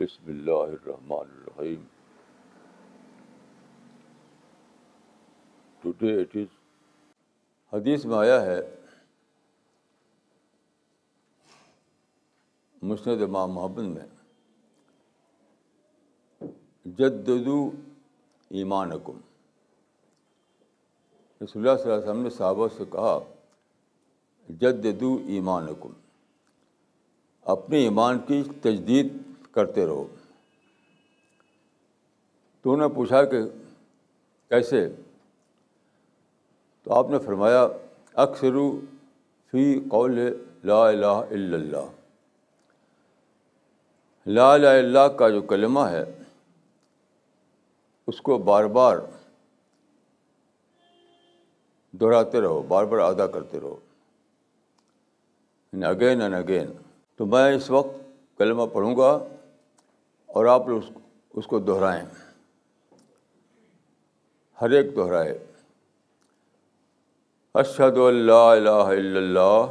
بسم اللہ الرحمن الرحیم۔ ٹوڈے اٹ از حدیث میں آیا ہے، مسند امام محمد میں، جددو ایمانکم۔ رسول اللہ صلی اللہ علیہ وسلم نے صحابہ سے کہا، جددو ایمانکم۔ اپنے ایمان کی تجدید کرتے رہو۔ تو انہوں نے پوچھا کہ کیسے؟ تو آپ نے فرمایا اکثرو فی قول لا الہ الا اللہ۔ لا الہ الا اللہ کا جو کلمہ ہے، اس کو بار بار دہراتے رہو، بار بار ادا کرتے رہو۔ اگین اینڈ اگین تو میں اس وقت کلمہ پڑھوں گا اور آپ لوگ اس کو دہرائیں۔ ہر ایک دہرائے۔ اشہد اللہ الہ الا اللہ۔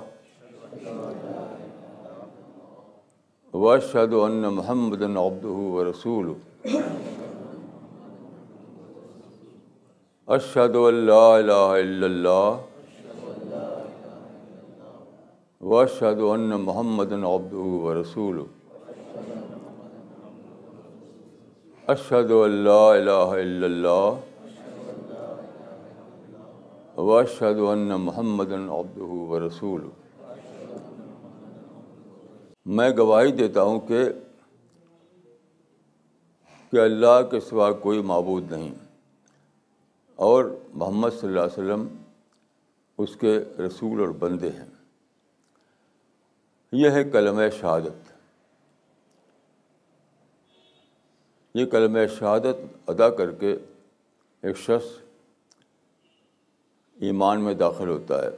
واشہد ان محمد عبدہ و رسول اشہد اللہ الہ الا اللہ۔ واشہد ان محمد عبدہ و رسول اشہد اللہ الہ الا اللہ واشہد ان محمد عبدہ و رسول میں گواہی دیتا ہوں کہ کہ اللہ کے سوا کوئی معبود نہیں۔ اور محمد صلی اللہ علیہ وسلم اس کے رسول اور بندے ہیں۔ یہ ہے کلمہ شہادت۔ یہ کلمہ شہادت ادا کر کے ایک شخص ایمان میں داخل ہوتا ہے۔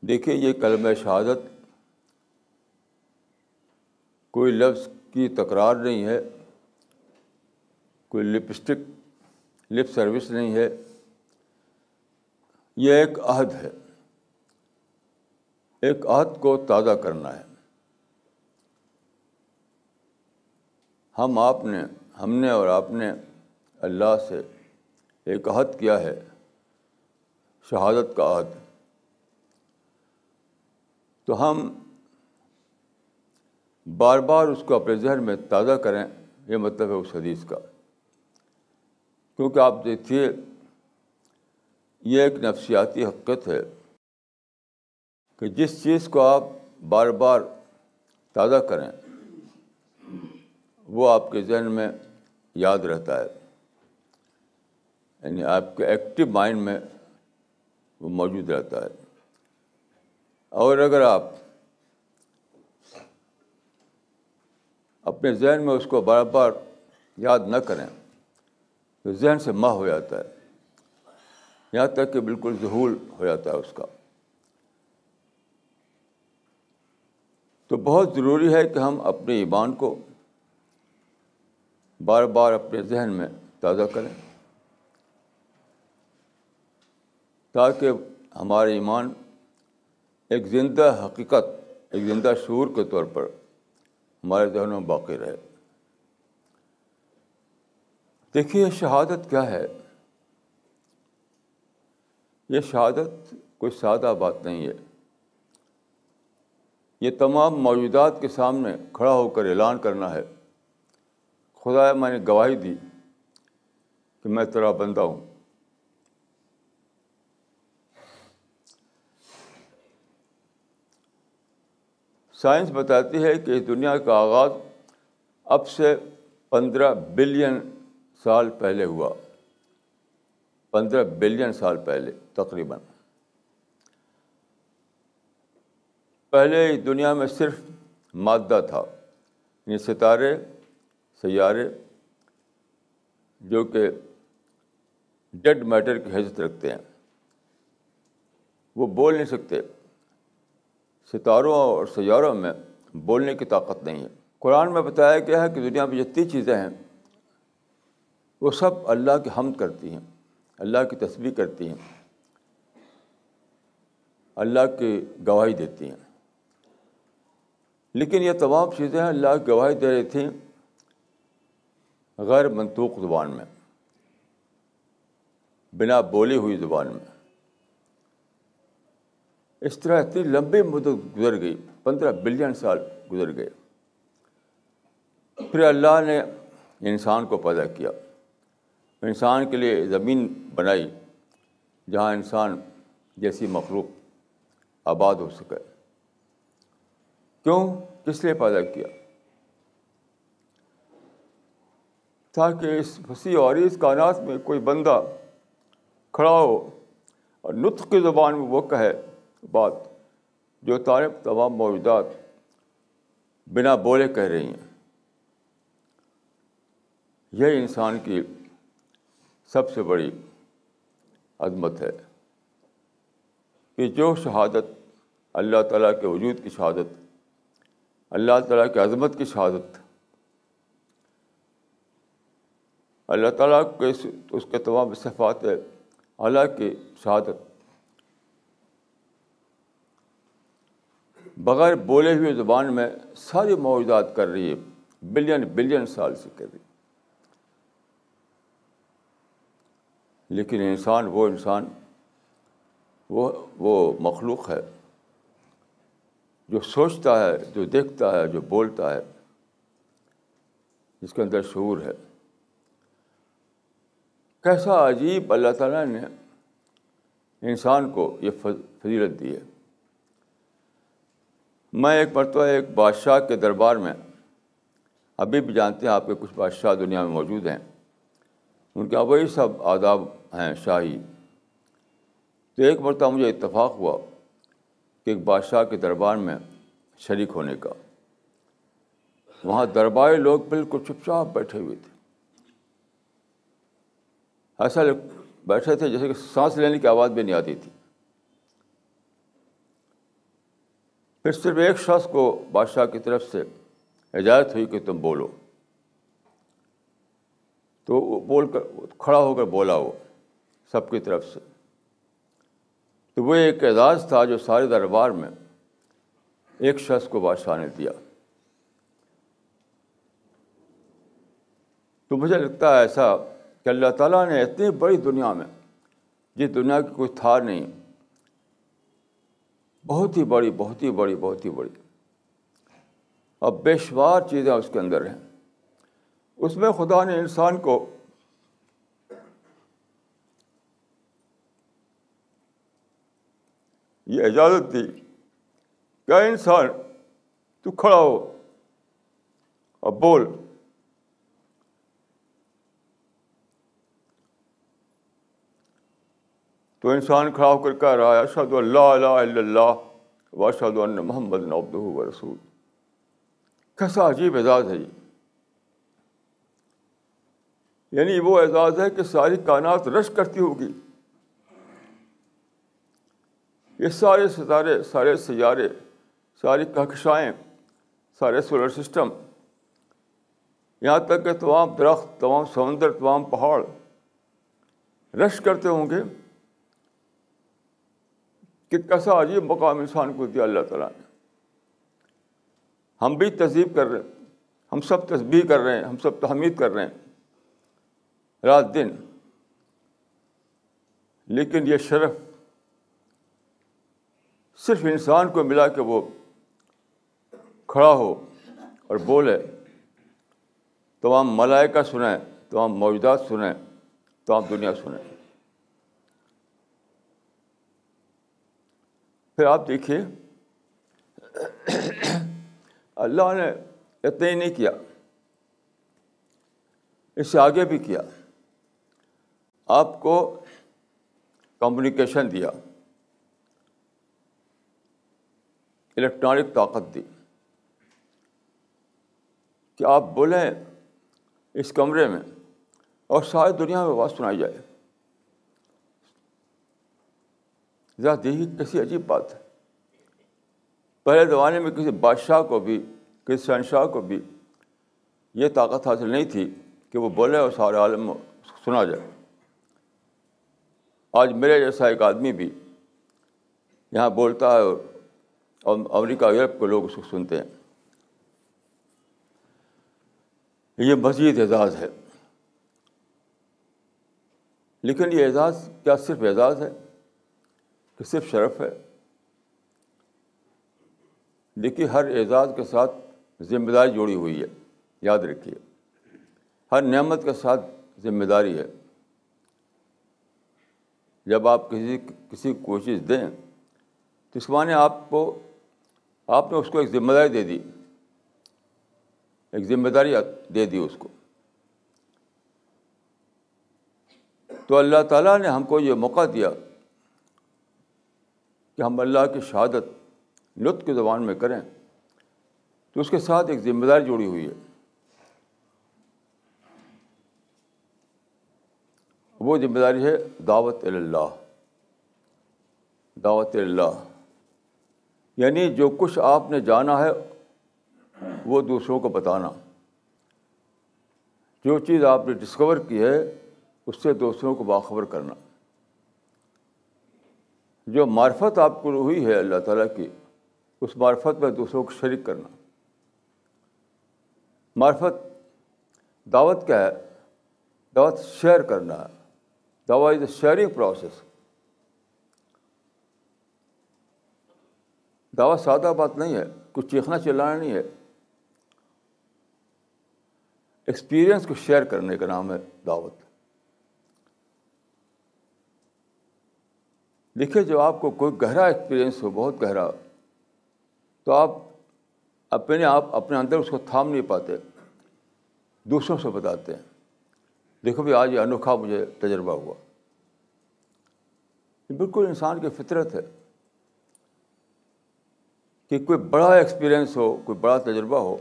دیکھیے یہ کلمہ شہادت کوئی لفظ کی تکرار نہیں ہے، کوئی لپسٹک، لپ سروس نہیں ہے، یہ ایک عہد ہے۔ ایک عہد کو تازہ کرنا ہے۔ ہم آپ نے، ہم نے اور آپ نے اللہ سے ایک عہد کیا ہے، شہادت کا عہد۔ تو ہم بار بار اس کو اپنے ذہن میں تازہ کریں، یہ مطلب ہے اس حدیث کا۔ کیونکہ آپ دیکھیے، یہ ایک نفسیاتی حقیقت ہے کہ جس چیز کو آپ بار بار تازہ کریں وہ آپ کے ذہن میں یاد رہتا ہے۔ یعنی آپ کے ایکٹیو مائنڈ میں وہ موجود رہتا ہے۔ اور اگر آپ اپنے ذہن میں اس کو بار بار یاد نہ کریں، تو ذہن سے ماہ ہو جاتا ہے۔ یہاں تک کہ بالکل ظہول ہو جاتا ہے اس کا۔ تو بہت ضروری ہے کہ ہم اپنے ایمان کو بار بار اپنے ذہن میں تازہ کریں۔ تاکہ ہمارا ایمان ایک زندہ حقیقت، ایک زندہ شعور کے طور پر ہمارے ذہنوں میں باقی رہے۔ دیکھیے، یہ شہادت کیا ہے؟ یہ شہادت کوئی سادہ بات نہیں ہے۔ یہ تمام موجودات کے سامنے کھڑا ہو کر اعلان کرنا ہے۔ خدا میں نے گواہی دی کہ میں تیرا بندہ ہوں۔ سائنس بتاتی ہے کہ اس دنیا کا آغاز اب سے پندرہ بلین سال پہلے ہوا۔ پندرہ بلین سال پہلے تقریباً۔ پہلے اس دنیا میں صرف مادہ تھا یعنی ستارے سیارے جو کہ ڈیڈ میٹر کی حیثیت رکھتے ہیں۔ وہ بول نہیں سکتے۔ ستاروں اور سیاروں میں بولنے کی طاقت نہیں ہے۔ قرآن میں بتایا گیا ہے کہ دنیا میں جتنی چیزیں ہیں، وہ سب اللہ کی حمد کرتی ہیں، اللہ کی تصویر کرتی ہیں، اللہ کی گواہی دیتی ہیں۔ لیکن یہ تمام چیزیں اللہ کی گواہی دے رہی تھیں۔ غیر منطوق زبان میں، بنا بولی ہوئی زبان میں۔ اس طرح اتنی لمبی مدت گزر گئی، پندرہ بلین سال گزر گئے۔ پھر اللہ نے انسان کو پیدا کیا۔ انسان کے لیے زمین بنائی، جہاں انسان جیسی مخلوق آباد ہو سکے۔ کیوں؟ کس لیے پیدا کیا؟ تاکہ اس وسیع اور اس کائنات میں کوئی بندہ کھڑا ہو اور نطق کی زبان میں وہ کہے بات جو طالب تمام موجودات بنا بولے کہہ رہی ہیں۔ یہ انسان کی سب سے بڑی عظمت ہے کہ جو شہادت اللہ تعالیٰ کے وجود کی شہادت، اللہ تعالیٰ کی عظمت کی شہادت اللہ تعالیٰ کے اس کے تمام صفات اللہ کی شہادت بغیر بولے ہوئے زبان میں ساری موجودات کر رہی ہے، بلین بلین سال سے کر رہی۔ لیکن انسان، وہ انسان، وہ وہ مخلوق ہے جو سوچتا ہے، جو دیکھتا ہے، جو بولتا ہے، جس کے اندر شعور ہے۔ کیسا عجیب اللہ تعالیٰ نے انسان کو یہ فضیلت دی ہے۔ میں ایک مرتبہ ایک بادشاہ کے دربار میں، ابھی بھی جانتے ہیں آپ کے کچھ بادشاہ دنیا میں موجود ہیں۔ ان کے وہی سب آداب ہیں، شاہی۔ تو ایک مرتبہ مجھے اتفاق ہوا کہ ایک بادشاہ کے دربار میں شریک ہونے کا۔ وہاں درباری لوگ بالکل چپ چاپ بیٹھے ہوئے تھے۔ ایسا بیٹھے تھے جیسے کہ سانس لینے کی آواز بھی نہیں آتی تھی۔ پھر صرف ایک شخص کو بادشاہ کی طرف سے اجازت ہوئی کہ تم بولو۔ تو وہ بول کر کھڑا ہو کر بولا وہ سب کی طرف سے۔ تو وہ ایک اعزاز تھا جو سارے دربار میں ایک شخص کو بادشاہ نے دیا۔ تو مجھے لگتا ہے ایسا کہ اللہ تعالیٰ نے اتنی بڑی دنیا میں جس دنیا کی کوئی تھا نہیں، بہت ہی بڑی، بہت ہی بڑی، بہت ہی بڑی۔ اب بے شمار چیزیں اس کے اندر ہیں۔ اس میں خدا نے انسان کو یہ اجازت دی کیا انسان تو کھڑا ہو اور بول۔ تو انسان کھڑا ہو کر کہہ رہا ہے ارشد اللہ اللہ واشد اللہ محمد نعبد و رسول کیسا عجیب اعزاز ہے یہ۔ یعنی وہ اعزاز ہے کہ ساری کائنات رش کرتی ہوگی۔ یہ سارے ستارے، سارے سیارے، ساری کہکشائیں، سارے سولر سسٹم، یہاں تک کہ تمام درخت، تمام سمندر، تمام پہاڑ رش کرتے ہوں گے۔ کہ کیسا عجیب مقام انسان کو دیا اللہ تعالیٰ نے۔ ہم بھی تہذیب کر رہے ہیں، ہم سب تصبیح کر رہے ہیں، ہم سب تحمید کر رہے ہیں۔ رات دن۔ لیکن یہ شرف صرف انسان کو ملا کہ وہ کھڑا ہو اور بولے۔ تمام ملائکہ سنیں، تمام موجودات سنیں، تمام دنیا سنیں۔ پھر آپ دیکھیے۔ اللہ نے اتنا ہی نہیں کیا اس سے آگے بھی کیا۔ آپ کو کمیونیکیشن دیا الیکٹرانک طاقت دی۔ کہ آپ بولیں اس کمرے میں اور ساری دنیا میں آواز سنائی جائے۔ ذرا دیکھیے کیسی عجیب بات ہے۔ پہلے زمانے میں کسی بادشاہ کو بھی، کسی شہنشاہ کو بھی یہ طاقت حاصل نہیں تھی کہ وہ بولے اور سارے عالم سنا جائے۔ آج میرے جیسا ایک آدمی بھی یہاں بولتا ہے اور امریکہ، یورپ کے لوگ اس کو سنتے ہیں۔ یہ مزید اعزاز ہے۔ لیکن یہ اعزاز کیا صرف اعزاز ہے؟ کہ صرف شرف ہے۔ دیکھیے، ہر اعزاز کے ساتھ ذمہ داری جوڑی ہوئی ہے، یاد رکھیے۔ ہر نعمت کے ساتھ ذمہ داری ہے۔ جب آپ کسی کسی کو دیں، تو اس معنی آپ کو، آپ نے اس کو ایک ذمہ داری دے دی۔ ایک ذمہ داری دے دی اس کو۔ تو اللہ تعالیٰ نے ہم کو یہ موقع دیا۔ کہ ہم اللہ کی شہادت لطف کی زبان میں کریں تو اس کے ساتھ ایک ذمہ داری جڑی ہوئی ہے۔ وہ ذمہ داری ہے دعوت اللہ۔ دعوت اللہ۔ یعنی جو کچھ آپ نے جانا ہے وہ دوسروں کو بتانا۔ جو چیز آپ نے ڈسکور کی ہے اس سے دوسروں کو باخبر کرنا۔ جو معرفت آپ کو ہوئی ہے اللہ تعالیٰ کی، اس معرفت میں دوسروں کو شریک کرنا۔ معرفت دعوت کیا ہے، دعوت شیئر کرنا ہے دعوت از اے شیئرنگ پروسیس۔ دعوت سادہ بات نہیں ہے، کچھ چیخنا چلانا نہیں ہے۔ ایکسپیرئنس کو شیئر کرنے کا نام ہے دعوت۔ دیکھیے، جب آپ کو کوئی گہرا ایکسپیرئنس ہو، بہت گہرا، تو آپ اپنے آپ، اپنے اندر اس کو تھام نہیں پاتے، دوسروں سے بتاتے ہیں۔ دیکھو بھی آج یہ انوکھا مجھے تجربہ ہوا۔ یہ بالکل انسان کی فطرت ہے کہ کوئی بڑا ایکسپیرئنس ہو، کوئی بڑا تجربہ ہو،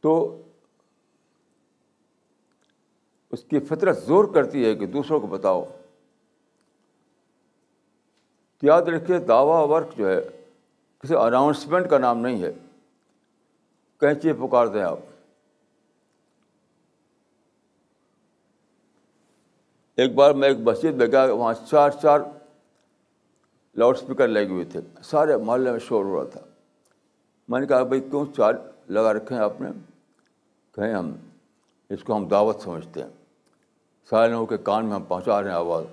تو اس کی فطرت زور کرتی ہے کہ دوسروں کو بتاؤ۔ تو یاد رکھیے دعویٰ ورک جو ہے کسی اناؤنسمنٹ کا نام نہیں ہے۔ کہیں چیز پکار دیں آپ۔ ایک بار میں ایک مسجد میں گیا، وہاں چار چار لاؤڈ اسپیکر لگے ہوئے تھے۔ سارے محلے میں شور ہو رہا تھا۔ میں نے کہا، بھائی، کیوں چار لگا رکھے ہیں آپ نے؟ کہیں ہم اس کو ہم دعوت سمجھتے ہیں۔ سارے لوگوں کے کان میں ہم پہنچا رہے ہیں آواز۔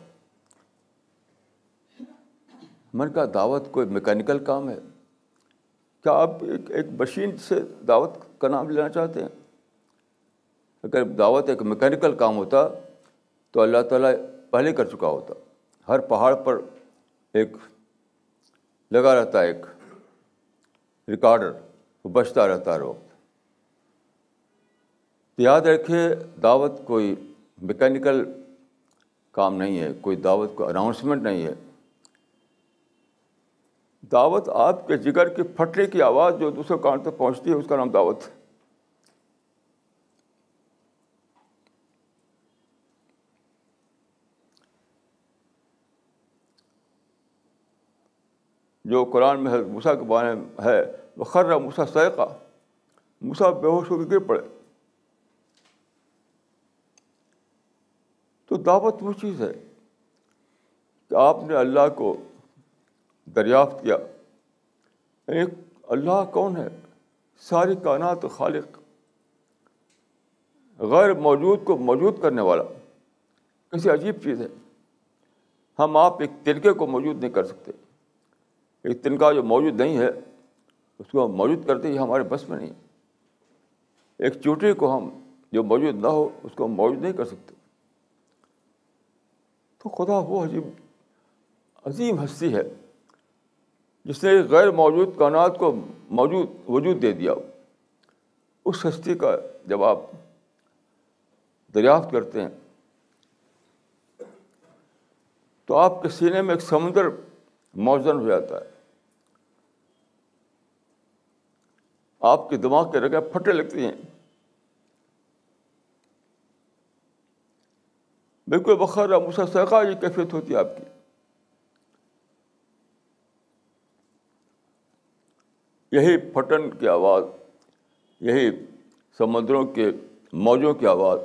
میں نے کہا دعوت کوئی میکینیکل کام ہے؟ کیا آپ ایک ایک مشین سے دعوت کا نام لینا چاہتے ہیں؟ اگر دعوت ایک میکینیکل کام ہوتا تو اللہ تعالیٰ پہلے کر چکا ہوتا۔ ہر پہاڑ پر ایک لگا رہتا ہے ایک ریکارڈر وہ بچتا رہتا ہے۔ وقت یاد رکھے دعوت کوئی میکینیکل کام نہیں ہے، کوئی دعوت کو اناؤنسمنٹ نہیں ہے۔ دعوت آپ کے جگر کی پھٹنے کی آواز جو دوسرے کان تک پہنچتی ہے، اس کا نام دعوت ہے۔ جو قرآن میں موسا کے بارے میں ہے وہ خر رہا موسا سیکا موسا بے ہوش ہو کے گر پڑے۔ تو دعوت وہ چیز ہے کہ آپ نے اللہ کو دریافت کیا۔ ایک، اللہ کون ہے؟ ساری کائنات خالق۔ غیر موجود کو موجود کرنے والا۔ کیسی عجیب چیز ہے۔ ہم آپ ایک تنکے کو موجود نہیں کر سکتے۔ ایک تنکا جو موجود نہیں ہے، اس کو ہم موجود کرتے ہی ہمارے بس میں نہیں۔ ایک چوٹی کو ہم جو موجود نہ ہو، اس کو ہم موجود نہیں کر سکتے۔ تو خدا وہ عجیب، عظیم ہستی ہے۔ جس نے غیر موجود کائنات کو موجود وجود دے دیا، اس ہستی کا جب آپ دریافت کرتے ہیں۔ تو آپ کے سینے میں ایک سمندر موزن ہو جاتا ہے۔ آپ کے دماغ کے رگیں پھٹے لگتی ہیں۔ بالکل بخار مسا سیکھا یہ کیفیت ہوتی ہے آپ کی۔ یہی پھٹن کی آواز، یہی سمندروں کے موجوں کی آواز۔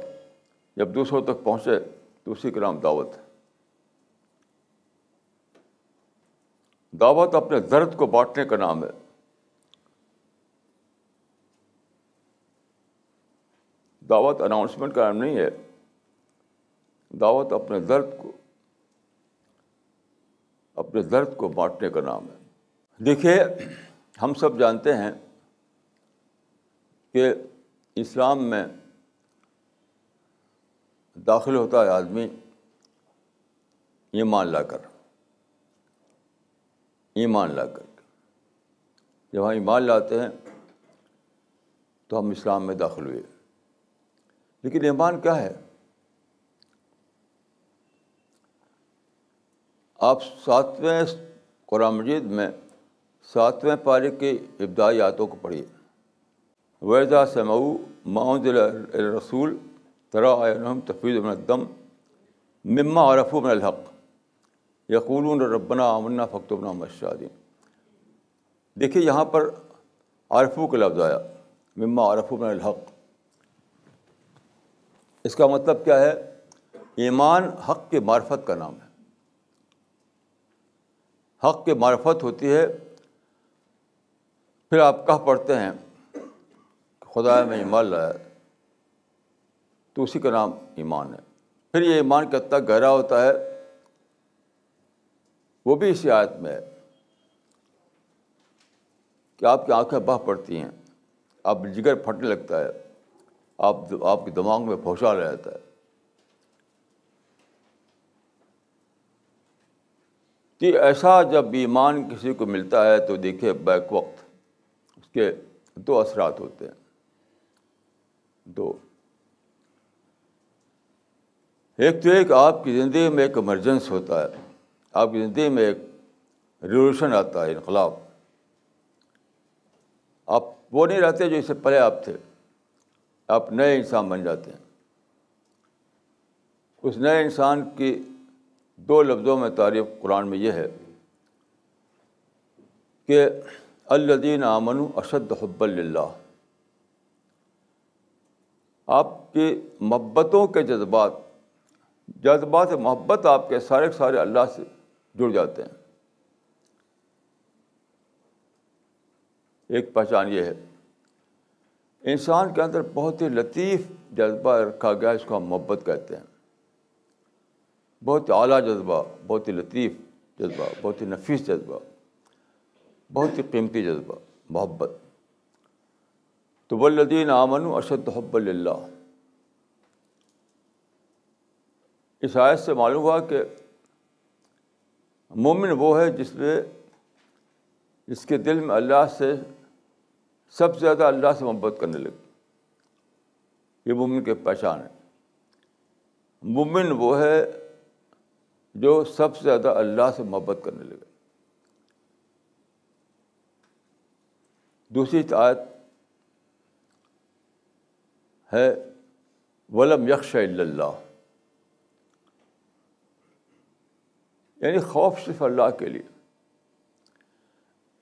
جب دوسروں تک پہنچے تو اسی کا نام دعوت۔ ہے دعوت اپنے درد کو بانٹنے کا نام ہے۔ دعوت اناؤنسمنٹ کا نام نہیں ہے۔ دعوت اپنے درد کو، اپنے درد کو بانٹنے کا نام ہے۔ دیکھیے ہم سب جانتے ہیں کہ اسلام میں داخل ہوتا ہے آدمی ایمان لا کر ایمان لا کر۔ جب ہم ایمان لاتے ہیں تو ہم اسلام میں داخل ہوئے۔ لیکن ایمان کیا ہے؟ آپ ساتویں قرآن مجید میں ساتویں پارے کی ابتدائی آتوں کو پڑھیے۔ ویزا سمعو معود رسول ترا تفیظ من دم مما عرف من الحق یقول ربنا امنا فختمنا مشادین دیکھیے یہاں پر عارفو کا لفظ آیا، مما عرف من الحق۔ اس کا مطلب کیا ہے؟ ایمان حق کے معرفت کا نام ہے۔ حق کے معرفت ہوتی ہے پھر آپ کہ پڑھتے ہیں؟ خدا میں ایمان لایا۔ تو اسی کا نام ایمان ہے۔ پھر یہ ایمان کتنا گہرا ہوتا ہے، وہ بھی اسی آیت میں ہے کہ آپ کی آنکھیں بہ پڑتی ہیں، آپ جگر پھٹنے لگتا ہے، آپ آپ کے دماغ میں پھوسا رہ جاتا ہے۔ کہ ایسا جب ایمان کسی کو ملتا ہے تو دیکھیے بیک وقت۔ کے دو اثرات ہوتے ہیں۔ دو۔ ایک تو ایک آپ کی زندگی میں ایک ایمرجنس ہوتا ہے۔ آپ کی زندگی میں ایک ریولیوشن آتا ہے، انقلاب۔ آپ وہ نہیں رہتے جو اس سے پہلے آپ تھے۔ آپ نئے انسان بن جاتے ہیں۔ اس نئے انسان کی دو لفظوں میں تعریف قرآن میں یہ ہے کہ الدین آمن اشد حب اللہ آپ کی محبتوں کے جذبات جذبات محبت آپ کے سارے سارے اللہ سے جڑ جاتے ہیں۔ ایک پہچان یہ ہے، انسان کے اندر بہت ہی لطیف جذبہ رکھا گیا، اس کو ہم محبت کہتے ہیں۔ بہت ہی اعلیٰ جذبہ، بہت ہی لطیف جذبہ، بہت ہی نفیس جذبہ۔ بہت ہی قیمتی جذبہ، محبت۔ تو ولدین آمن اشد حب اللہ اس آیت سے معلوم ہوا کہ مومن وہ ہے جس میں جس کے دل میں اللہ سے سب سے زیادہ اللہ سے محبت کرنے لگے یہ مومن کی پہچان ہے۔ مومن وہ ہے جو سب سے زیادہ اللہ سے محبت کرنے لگے دوسری آیت ہے، ولم یکش اللہ یعنی خوف صرف اللہ کے لیے۔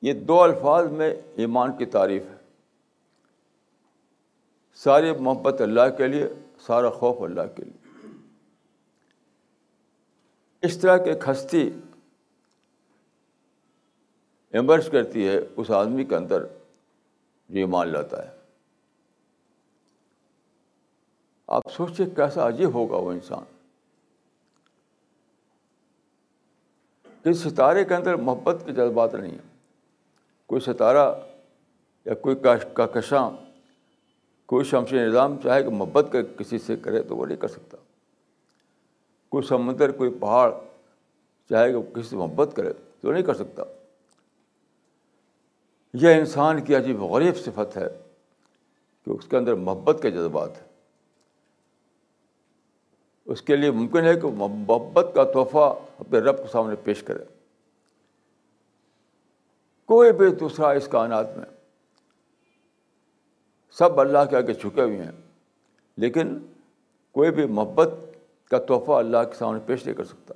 یہ دو الفاظ میں ایمان کی تعریف ہے۔ ساری محبت اللہ کے لیے، سارا خوف اللہ کے لیے۔ اس طرح کی ہستی ایمرج کرتی ہے اس آدمی کے اندر۔ جو ایمان لاتا ہے۔ آپ سوچیے کیسا عجیب ہوگا وہ انسان۔ کہ ستارے کے اندر محبت کے جذبات نہیں ہیں کوئی ستارہ یا کوئی کشاں کوئی شمسی نظام چاہے کہ محبت کا کسی سے کرے تو وہ نہیں کر سکتا۔ کوئی سمندر، کوئی پہاڑ چاہے کہ کسی سے محبت کرے تو نہیں کر سکتا۔ یہ انسان کی عجیب غریب صفت ہے کہ اس کے اندر محبت کے جذبات ہیں۔ اس کے لیے ممکن ہے کہ محبت کا تحفہ اپنے رب کے سامنے پیش کرے۔ کوئی بھی دوسرا اس کائنات میں سب اللہ کے آگے چھکے ہوئے ہیں، لیکن کوئی بھی محبت کا تحفہ اللہ کے سامنے پیش نہیں کر سکتا۔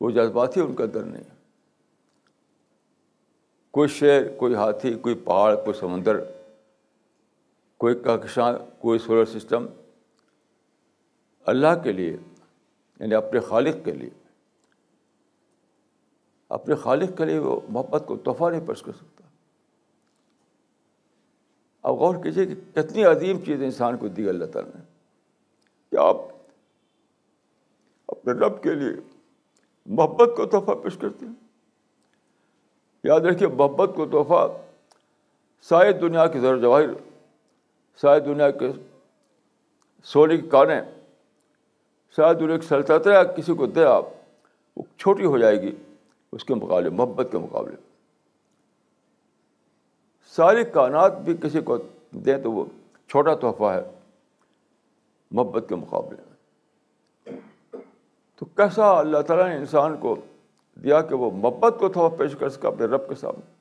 وہ جذبات ہی ان کے اندر نہیں کوئی شعر کوئی ہاتھی، کوئی پہاڑ، کوئی سمندر، کوئی کہکشاں کوئی سولر سسٹم اللہ کے لیے یعنی اپنے خالق کے لیے، اپنے خالق کے لیے وہ محبت کو تحفہ نہیں پیش کر سکتا۔ اب غور کیجیے کہ کتنی عظیم چیز انسان کو دی اللہ تعالیٰ نے۔ کہ آپ اپنے رب کے لیے محبت کو تحفہ پیش کرتے ہیں۔ یاد رکھیے، محبت کو تحفہ شاید دنیا کی زر جواہر شاید دنیا کے سونے کی کانیں شاید دنیا کی سلطنت کسی کو دے آپ، وہ چھوٹی ہو جائے گی اس کے مقابلے، محبت کے مقابلے۔ ساری کائنات بھی کسی کو دیں تو وہ چھوٹا تحفہ ہے، محبت کے مقابلے۔ میں تو کیسا اللہ تعالیٰ نے انسان کو دیا کہ وہ محبت کو تھوڑا پیش کر سکا اپنے رب کے سامنے۔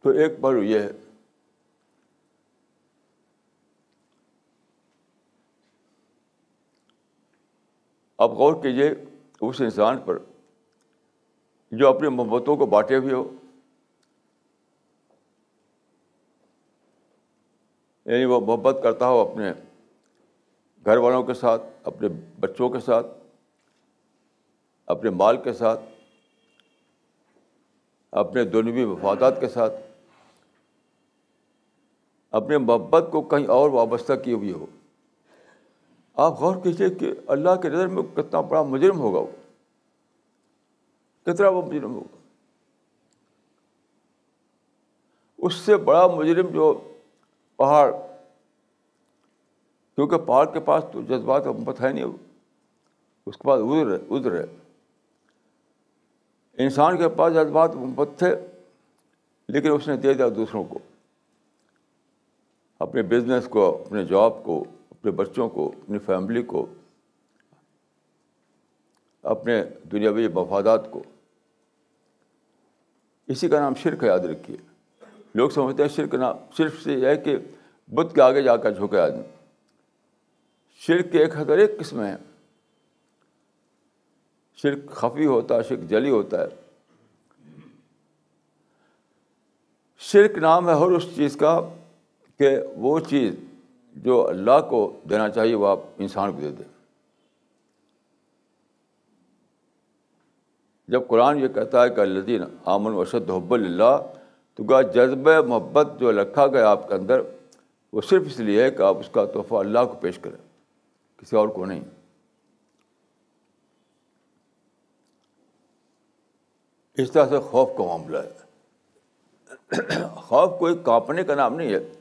تو ایک پہلو یہ ہے۔ اب غور کیجیے اس انسان پر جو اپنی محبتوں کو بانٹے ہوئے ہو۔ یعنی وہ محبت کرتا ہو اپنے گھر والوں کے ساتھ، اپنے بچوں کے ساتھ، اپنے مال کے ساتھ، اپنے دونوی مفادات کے ساتھ اپنے محبت کو کہیں اور وابستہ کیے ہوئے ہو۔ آپ غور کیجیے کہ اللہ کی نظر میں کتنا بڑا مجرم ہوگا وہ۔ کتنا وہ مجرم ہوگا۔ اس سے بڑا مجرم جو پہاڑ کیونکہ پہاڑ کے پاس تو جذبات محبت ہے نہیں اس کے پاس ادھر ہے ادھر ہے۔ انسان کے پاس جذبات محبت تھے، لیکن اس نے دے دیا دوسروں کو۔ اپنے بزنس کو، اپنے جاب کو، اپنے بچوں کو، اپنی فیملی کو، اپنے دنیاوی مفادات کو۔ اسی کا نام شرک یاد رکھیے۔ لوگ سمجھتے ہیں شرک نام صرف سے یہ ہے کہ بدھ کے آگے جا کر جھکے آدمی۔ شرک کے ایک ہزار ایک قسمیں ہیں۔ شرک خفی ہوتا ہے، شرک جلی ہوتا ہے۔ شرک نام ہے ہر اس چیز کا کہ وہ چیز جو اللہ کو دینا چاہیے، وہ آپ انسان کو دے دیں۔ جب قرآن یہ کہتا ہے کہ الدین آمن وشد حب اللہ تو کیا جذب محبت جو رکھا گیا آپ کے اندر، وہ صرف اس لیے ہے کہ آپ اس کا تحفہ اللہ کو پیش کریں۔ کسی اور کو نہیں۔ اس طرح سے خوف کا معاملہ ہے۔ خوف کوئی کانپنے کا نام نہیں ہے۔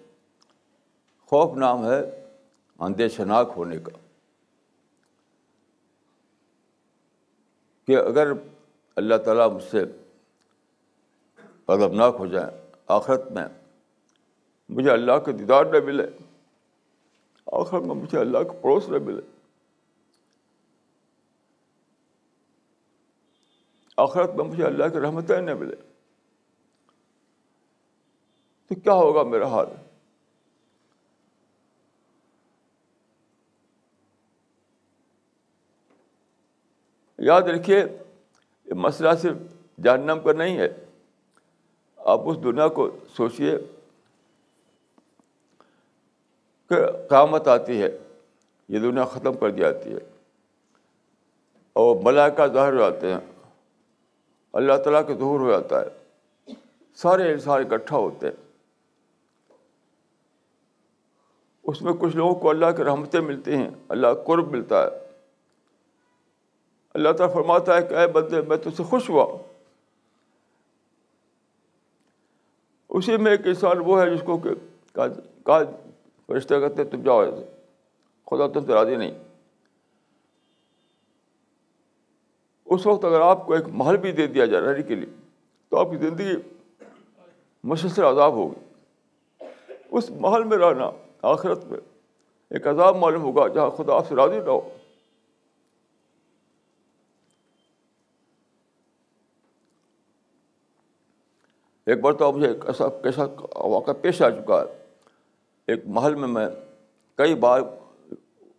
خوف نام ہے اندیشناک ہونے کا۔ کہ اگر اللہ تعالیٰ مجھ سے ادبناک ہو جائیں آخرت میں مجھے اللہ کے دیدار نہ ملے۔ آخر میں مجھے اللہ کا پڑوس نہ ملے۔ آخرت میں مجھے اللہ کی رحمتیں نہ ملے۔ تو کیا ہوگا میرا حال؟ یاد رکھیے، یہ مسئلہ صرف جہنم کا نہیں ہے۔ آپ اس دنیا کو سوچیے کہ قیامت آتی ہے، یہ دنیا ختم کر دی جاتی ہے۔ اور ملائکہ ظاہر ہو جاتے ہیں، اللہ تعالیٰ کے ظہور ہو جاتا ہے۔ سارے انسان اکٹھا ہوتے ہیں۔ اس میں کچھ لوگوں کو اللہ کی رحمتیں ملتی ہیں، اللہ قرب ملتا ہے۔ اللہ تعالیٰ فرماتا ہے کہ اے بندے، میں تجھ سے خوش ہوا۔ اسی میں ایک انسان وہ ہے جس کو کہ کہا فرشتہ کہتے تم جاؤ۔ ایسے خدا تم سے راضی نہیں۔ اس وقت اگر آپ کو ایک محل بھی دے دیا جائے رہنے کے لیے، تو آپ کی زندگی مسلسل عذاب ہوگی۔ اس محل میں رہنا آخرت میں ایک عذاب معلوم ہوگا، جہاں خدا آپ سے راضی نہ ہو۔ ایک بار تو مجھے ایسا کیسا واقعہ پیش آ چکا ہے۔ ایک محل میں میں کئی بار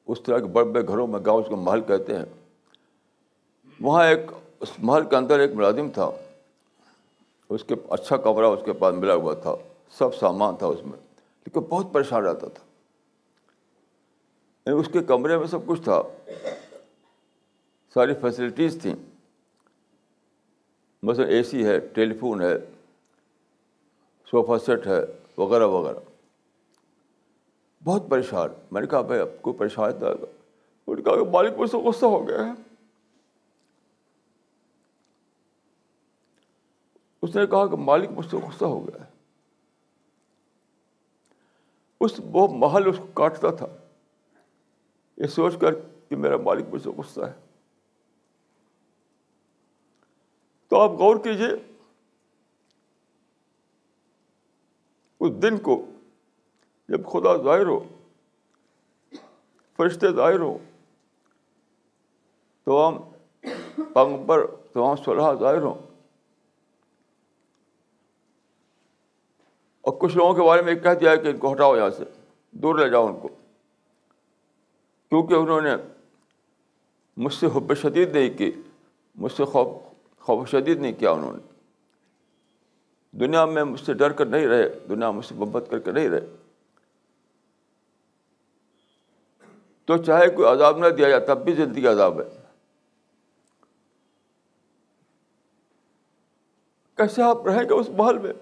اس طرح کے بڑے بڑے گھروں میں گاؤں اس کو محل کہتے ہیں۔ وہاں ایک اس محل کے اندر ایک ملازم تھا۔ اس کے اچھا کمرہ اس کے پاس ملا ہوا تھا۔ سب سامان تھا اس میں۔ لیکن بہت پریشان رہتا تھا۔ اس کے کمرے میں سب کچھ تھا۔ ساری فیسلٹیز تھیں۔ مثلاً اے سی ہے ٹیلی فون ہے صوفہ سیٹ ہے، وغیرہ وغیرہ۔ بہت پریشان۔ میں نے کہا، بھائی، اب کو پریشان تھا انہوں نے کہا کہ مالک مجھ سے غصہ ہو گیا ہے اس نے کہا کہ مالک مجھ سے غصہ ہو گیا ہے۔ اس وہ محل اس کو کاٹتا تھا۔ یہ سوچ کر کہ میرا مالک مجھ سے غصہ ہے۔ تو آپ غور کیجیے اس دن کو جب خدا ظاہر ہو، فرشتے ظاہر ہو تمام پیغمبر تمام صلاح ظاہر ہوں۔ اور کچھ لوگوں کے بارے میں کہہ دیا ہے کہ ان کو ہٹاؤ یہاں سے، دور لے جاؤ ان کو۔ کیونکہ انہوں نے مجھ سے حب شدید نہیں کی، مجھ سے خوف خوف شدید نہیں کیا انہوں نے۔ دنیا میں مجھ سے ڈر کر نہیں رہے، دنیا مجھ سے محبت کر کے نہیں رہے۔ تو چاہے کوئی عذاب نہ دیا جائے، تب بھی زندگی عذاب ہے۔ کیسے آپ رہیں گے اس محل میں؟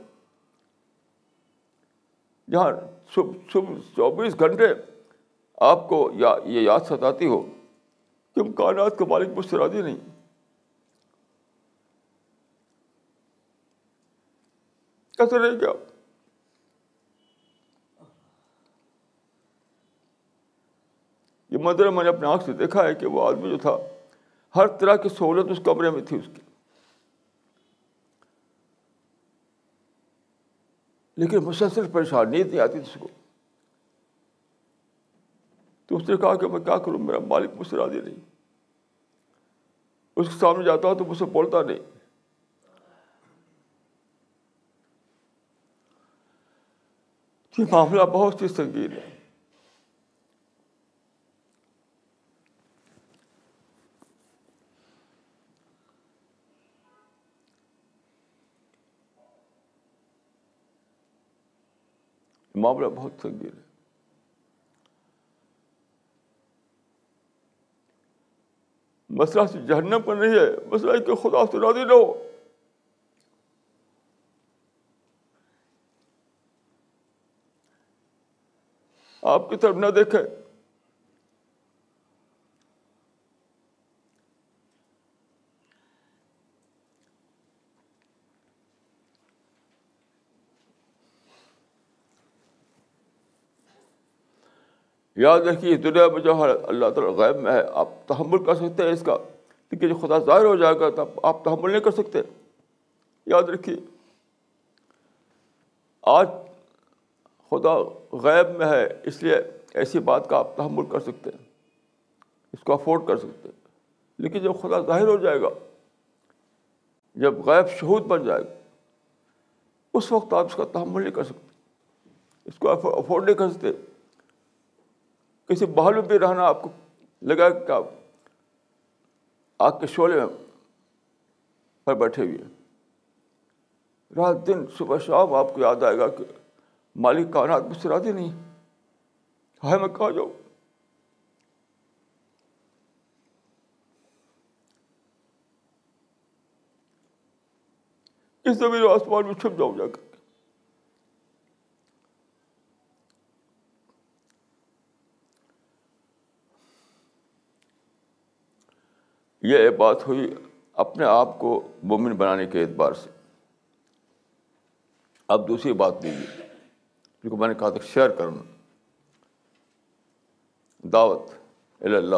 جہاں صبح صبح چوبیس گھنٹے آپ کو یا یہ یاد ستاتی ہو کہ ہم کائنات مالک مجھ سے راضی نہیں۔ کیسے رہے گا یہ منظر میں نے اپنے آنکھ سے دیکھا ہے کہ وہ آدمی جو تھا، ہر طرح کی سہولت اس کمرے میں تھی اس کی۔ لیکن مسلسل پریشان نیند نہیں آتی تھی اس کو۔ تو اس نے کہا کہ میں کیا کروں؟ میرا مالک مجھ سے راضی نہیں۔ اس کے سامنے جاتا ہوں تو مجھ سے بولتا نہیں۔ یہ معاملہ بہت ہی سنگین ہے۔ معاملہ بہت سنگین ہے مسئلہ سے جہنم پر نہیں ہے، مسئلہ کہ خدا سے راضی نہ ہو آپ کی طرف نہ دیکھے یاد رکھیے، دنیا میں جو اللہ تعالیٰ غیب میں ہے، آپ تحمل کر سکتے ہیں اس کا۔ لیکن جو خدا ظاہر ہو جائے گا، تب آپ تحمل نہیں کر سکتے۔ یاد رکھیے، آج خدا غیب میں ہے، اس لیے ایسی بات کا آپ تحمل کر سکتے ہیں۔ اس کو افورڈ کر سکتے ہیں۔ لیکن جب خدا ظاہر ہو جائے گا، جب غیب شہود بن جائے گا، اس وقت آپ اس کا تحمل نہیں کر سکتے۔ اس کو افورڈ نہیں کر سکتے۔ کسی محل میں بھی رہنا آپ کو لگا کہ آپ آگ کے شعلے میں پر بیٹھے ہوئے رات دن صبح شام آپ کو یاد آئے گا کہ مالک کا مجھ سے راضی نہیں ہے۔ میں کہا جاؤں؟ اس زمین آسمان میں چھپ جاؤں جا کر یہ بات ہوئی اپنے آپ کو مومن بنانے کے اعتبار سے۔ اب دوسری بات لیجیے کیونکہ میں نے کہا تھا شیئر کرنا۔ دعوت اللہ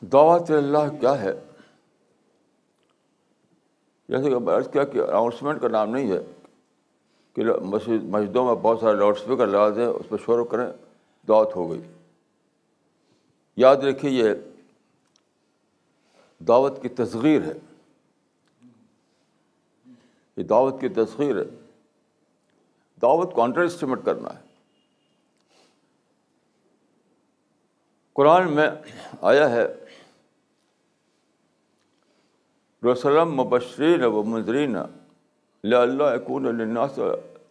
دعوت اللہ کیا ہے؟ جیسے کہ میں کیا کہ اناؤنسمنٹ کا نام نہیں ہے۔ کہ مسجد مسجدوں میں بہت سارے لاؤڈ اسپیکر لگا دیں اس پہ شور کریں، دعوت ہو گئی۔ یاد رکھیے، یہ دعوت کی تصغیر ہے۔ یہ دعوت کی تصغیر ہے۔ دعوت کو انڈر اسٹیمیٹ کرنا ہے۔ قرآن میں آیا ہے رسلم مبشرین و منظرین اللہ کون الناس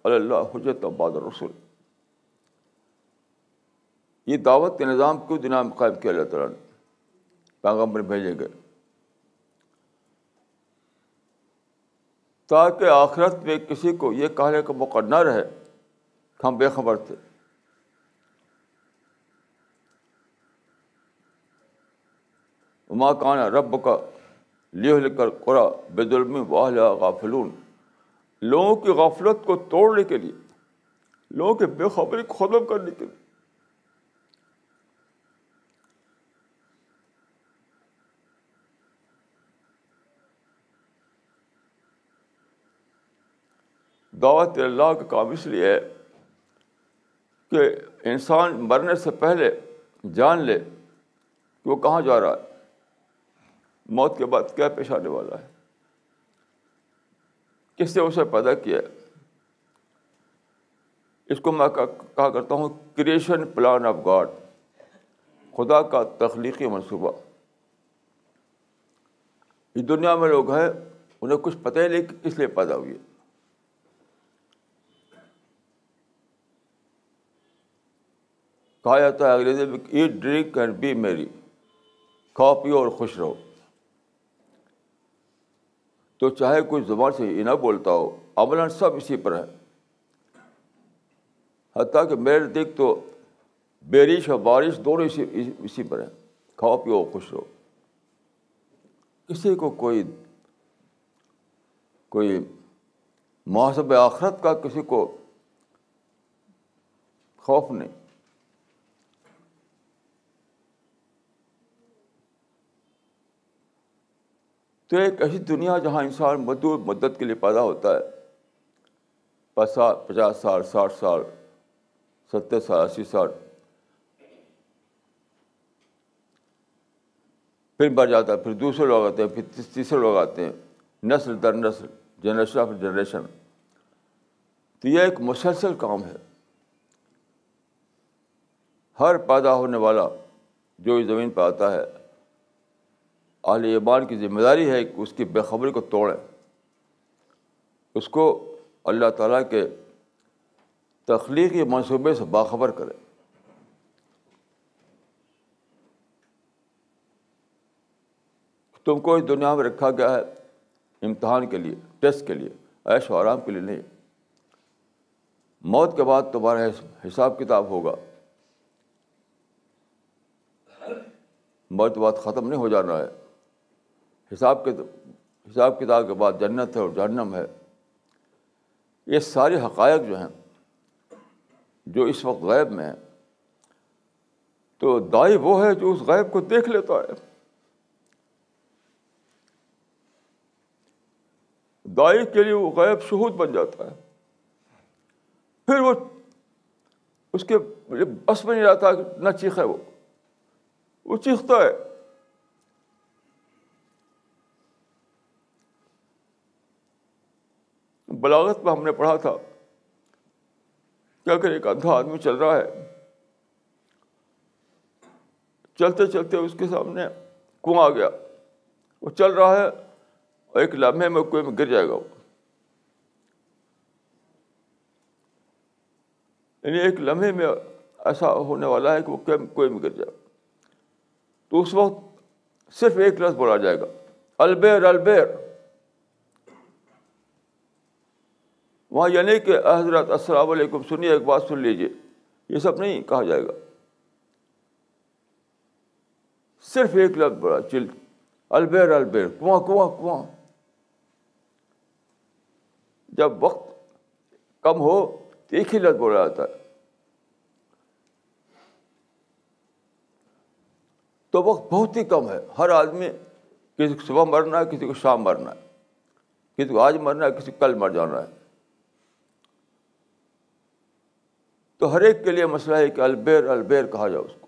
اللہ حجت عباد رسول یہ دعوت کے نظام کیوں دنیا میں قائم کیا اللہ تعالیٰ نے؟ پیغمبر بھیجے گئے۔ تاکہ آخرت میں کسی کو یہ کہنے کا موقع نہ رہے کہ ہم بے خبر تھے۔ ماں کانا رب کا لہ لکھ کر قرا بے ظلم واہل غافلون۔ لوگوں کی غفلت کو توڑنے کے لیے، لوگوں کے بے خبری کو ختم کرنے کے لیے۔ دعوت اللہ کا کام اس لیے ہے کہ انسان مرنے سے پہلے جان لے کہ وہ کہاں جا رہا ہے۔ موت کے بعد کیا پیش آنے والا ہے۔ کس نے اسے پیدا کیا اس کو میں کہا کرتا ہوں کریشن پلان آف گاڈ خدا کا تخلیقی منصوبہ. اس دنیا میں لوگ ہیں، انہیں کچھ پتہ ہی نہیں کہ کس لیے پیدا ہوئی ہے کہا جاتا ہے انگریزی میں ایٹ ڈرنک اینڈ بی میری کھاؤ، پیو اور خوش رہو۔ تو چاہے کوئی زبان سے یہ نہ بولتا ہو، عملاً سب اسی پر ہے۔ حتیٰ کہ میرے دیکھ تو بارش اور بارش دونوں اسی اسی پر ہیں کھاؤ، پیو، خوش رہو۔ کسی کو کوئی کوئی محاسب آخرت کا کسی کو خوف نہیں۔ تو ایک ایسی دنیا جہاں انسان مدور مدت کے لیے پیدا ہوتا ہے پچاس سال، ساٹھ سال، ستر سال، اسی سال۔ پھر مر جاتا ہے، پھر دوسرے لوگ آتے ہیں، پھر تیسرے لوگ آتے ہیں۔ نسل در نسل، جنریشن آف جنریشن۔ تو یہ ایک مسلسل کام ہے۔ ہر پیدا ہونے والا جو اس زمین پہ آتا ہے اہل ایمان کی ذمہ داری ہے کہ اس کی بےخبری کو توڑیں۔ اس کو اللہ تعالیٰ کے تخلیقی منصوبے سے باخبر کرے تم کو اس دنیا میں رکھا گیا ہے امتحان کے لیے، ٹیسٹ کے لیے، عیش و آرام کے لیے نہیں۔ موت کے بعد تمہارا حساب کتاب ہوگا۔ موت کے بعد ختم نہیں ہو جانا ہے۔ حساب کے حساب کتاب کے بعد جنت ہے اور جہنم ہے۔ یہ سارے حقائق جو ہیں، جو اس وقت غیب میں ہیں، تو دائی وہ ہے جو اس غیب کو دیکھ لیتا ہے۔ دائی کے لیے وہ غیب شہود بن جاتا ہے۔ پھر وہ اس کے بس میں نہیں رہتا نہ چیخے وہ۔ وہ چیختا ہے۔ بلاغت میں ہم نے پڑھا تھا۔ کیا کہ ایک اندھا آدمی چل رہا ہے۔ چلتے چلتے اس کے سامنے کنواں آ گیا۔ وہ چل رہا ہے اور ایک لمحے میں کوئی میں گر جائے گا وہ۔ یعنی ایک لمحے میں ایسا ہونے والا ہے کہ وہ کوئی میں گر جائے۔ تو اس وقت صرف ایک لفظ بولا جائے گا۔ البیر البیر۔ وہاں یہ نہیں کہ حضرت السلام علیکم سنیے، ایک بات سن لیجیے یہ سب نہیں کہا جائے گا۔ صرف ایک لفظ بڑا چل البیر البیر۔ کنواں کنواں کنواں جب وقت کم ہو تو ایک ہی لفظ بولا جاتا ہے۔ تو وقت بہت ہی کم ہے۔ ہر آدمی، کسی کو صبح مرنا ہے، کسی کو شام مرنا ہے۔ کسی کو آج مرنا ہے، کسی کو کل مر جانا ہے۔ تو ہر ایک کے لیے مسئلہ ہے کہ البیر البیر کہا جائے اس کو۔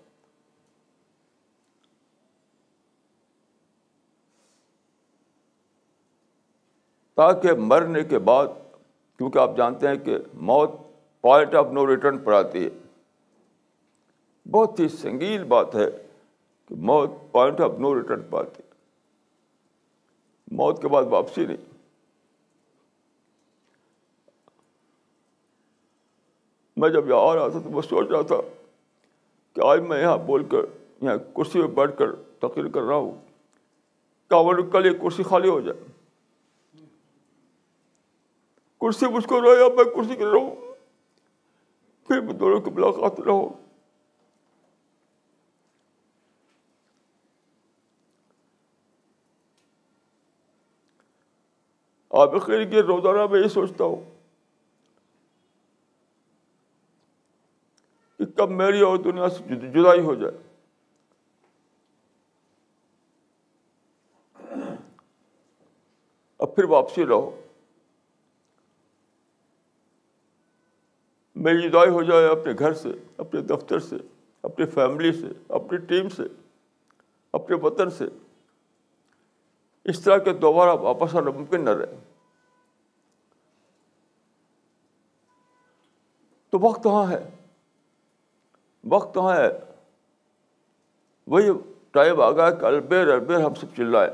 تاکہ مرنے کے بعد، کیونکہ آپ جانتے ہیں کہ موت پوائنٹ آف نو ریٹرن پر آتی ہے۔ بہت ہی سنگین بات ہے کہ موت پوائنٹ آف نو ریٹرن پر آتی ہے۔ موت کے بعد واپسی نہیں۔ میں جب یہاں آ رہا تھا تو میں سوچ رہا تھا کہ آج میں یہاں بول کر یہاں کرسی پہ بیٹھ کر تقریر کر رہا ہوں۔ کہ کل یہ کرسی خالی ہو جائے۔ کرسی مجھ کو رہا میں کرسی کر رہا ہوں پھر میں دونوں کی ملاقات رہو آپ کے روزانہ میں یہ سوچتا ہوں۔ کب میری اور دنیا سے جدائی ہو جائے؟ اب پھر واپسی رہو۔ میری جدائی ہو جائے اپنے گھر سے، اپنے دفتر سے، اپنی فیملی سے، اپنی ٹیم سے، اپنے وطن سے۔ اس طرح کے دوبارہ واپس آنا ممکن نہ رہے۔ تو وقت کہاں ہے؟ وقت کہاں ہے وہی ٹائم آ گیا کہ البیر البیر ہم سب چلائے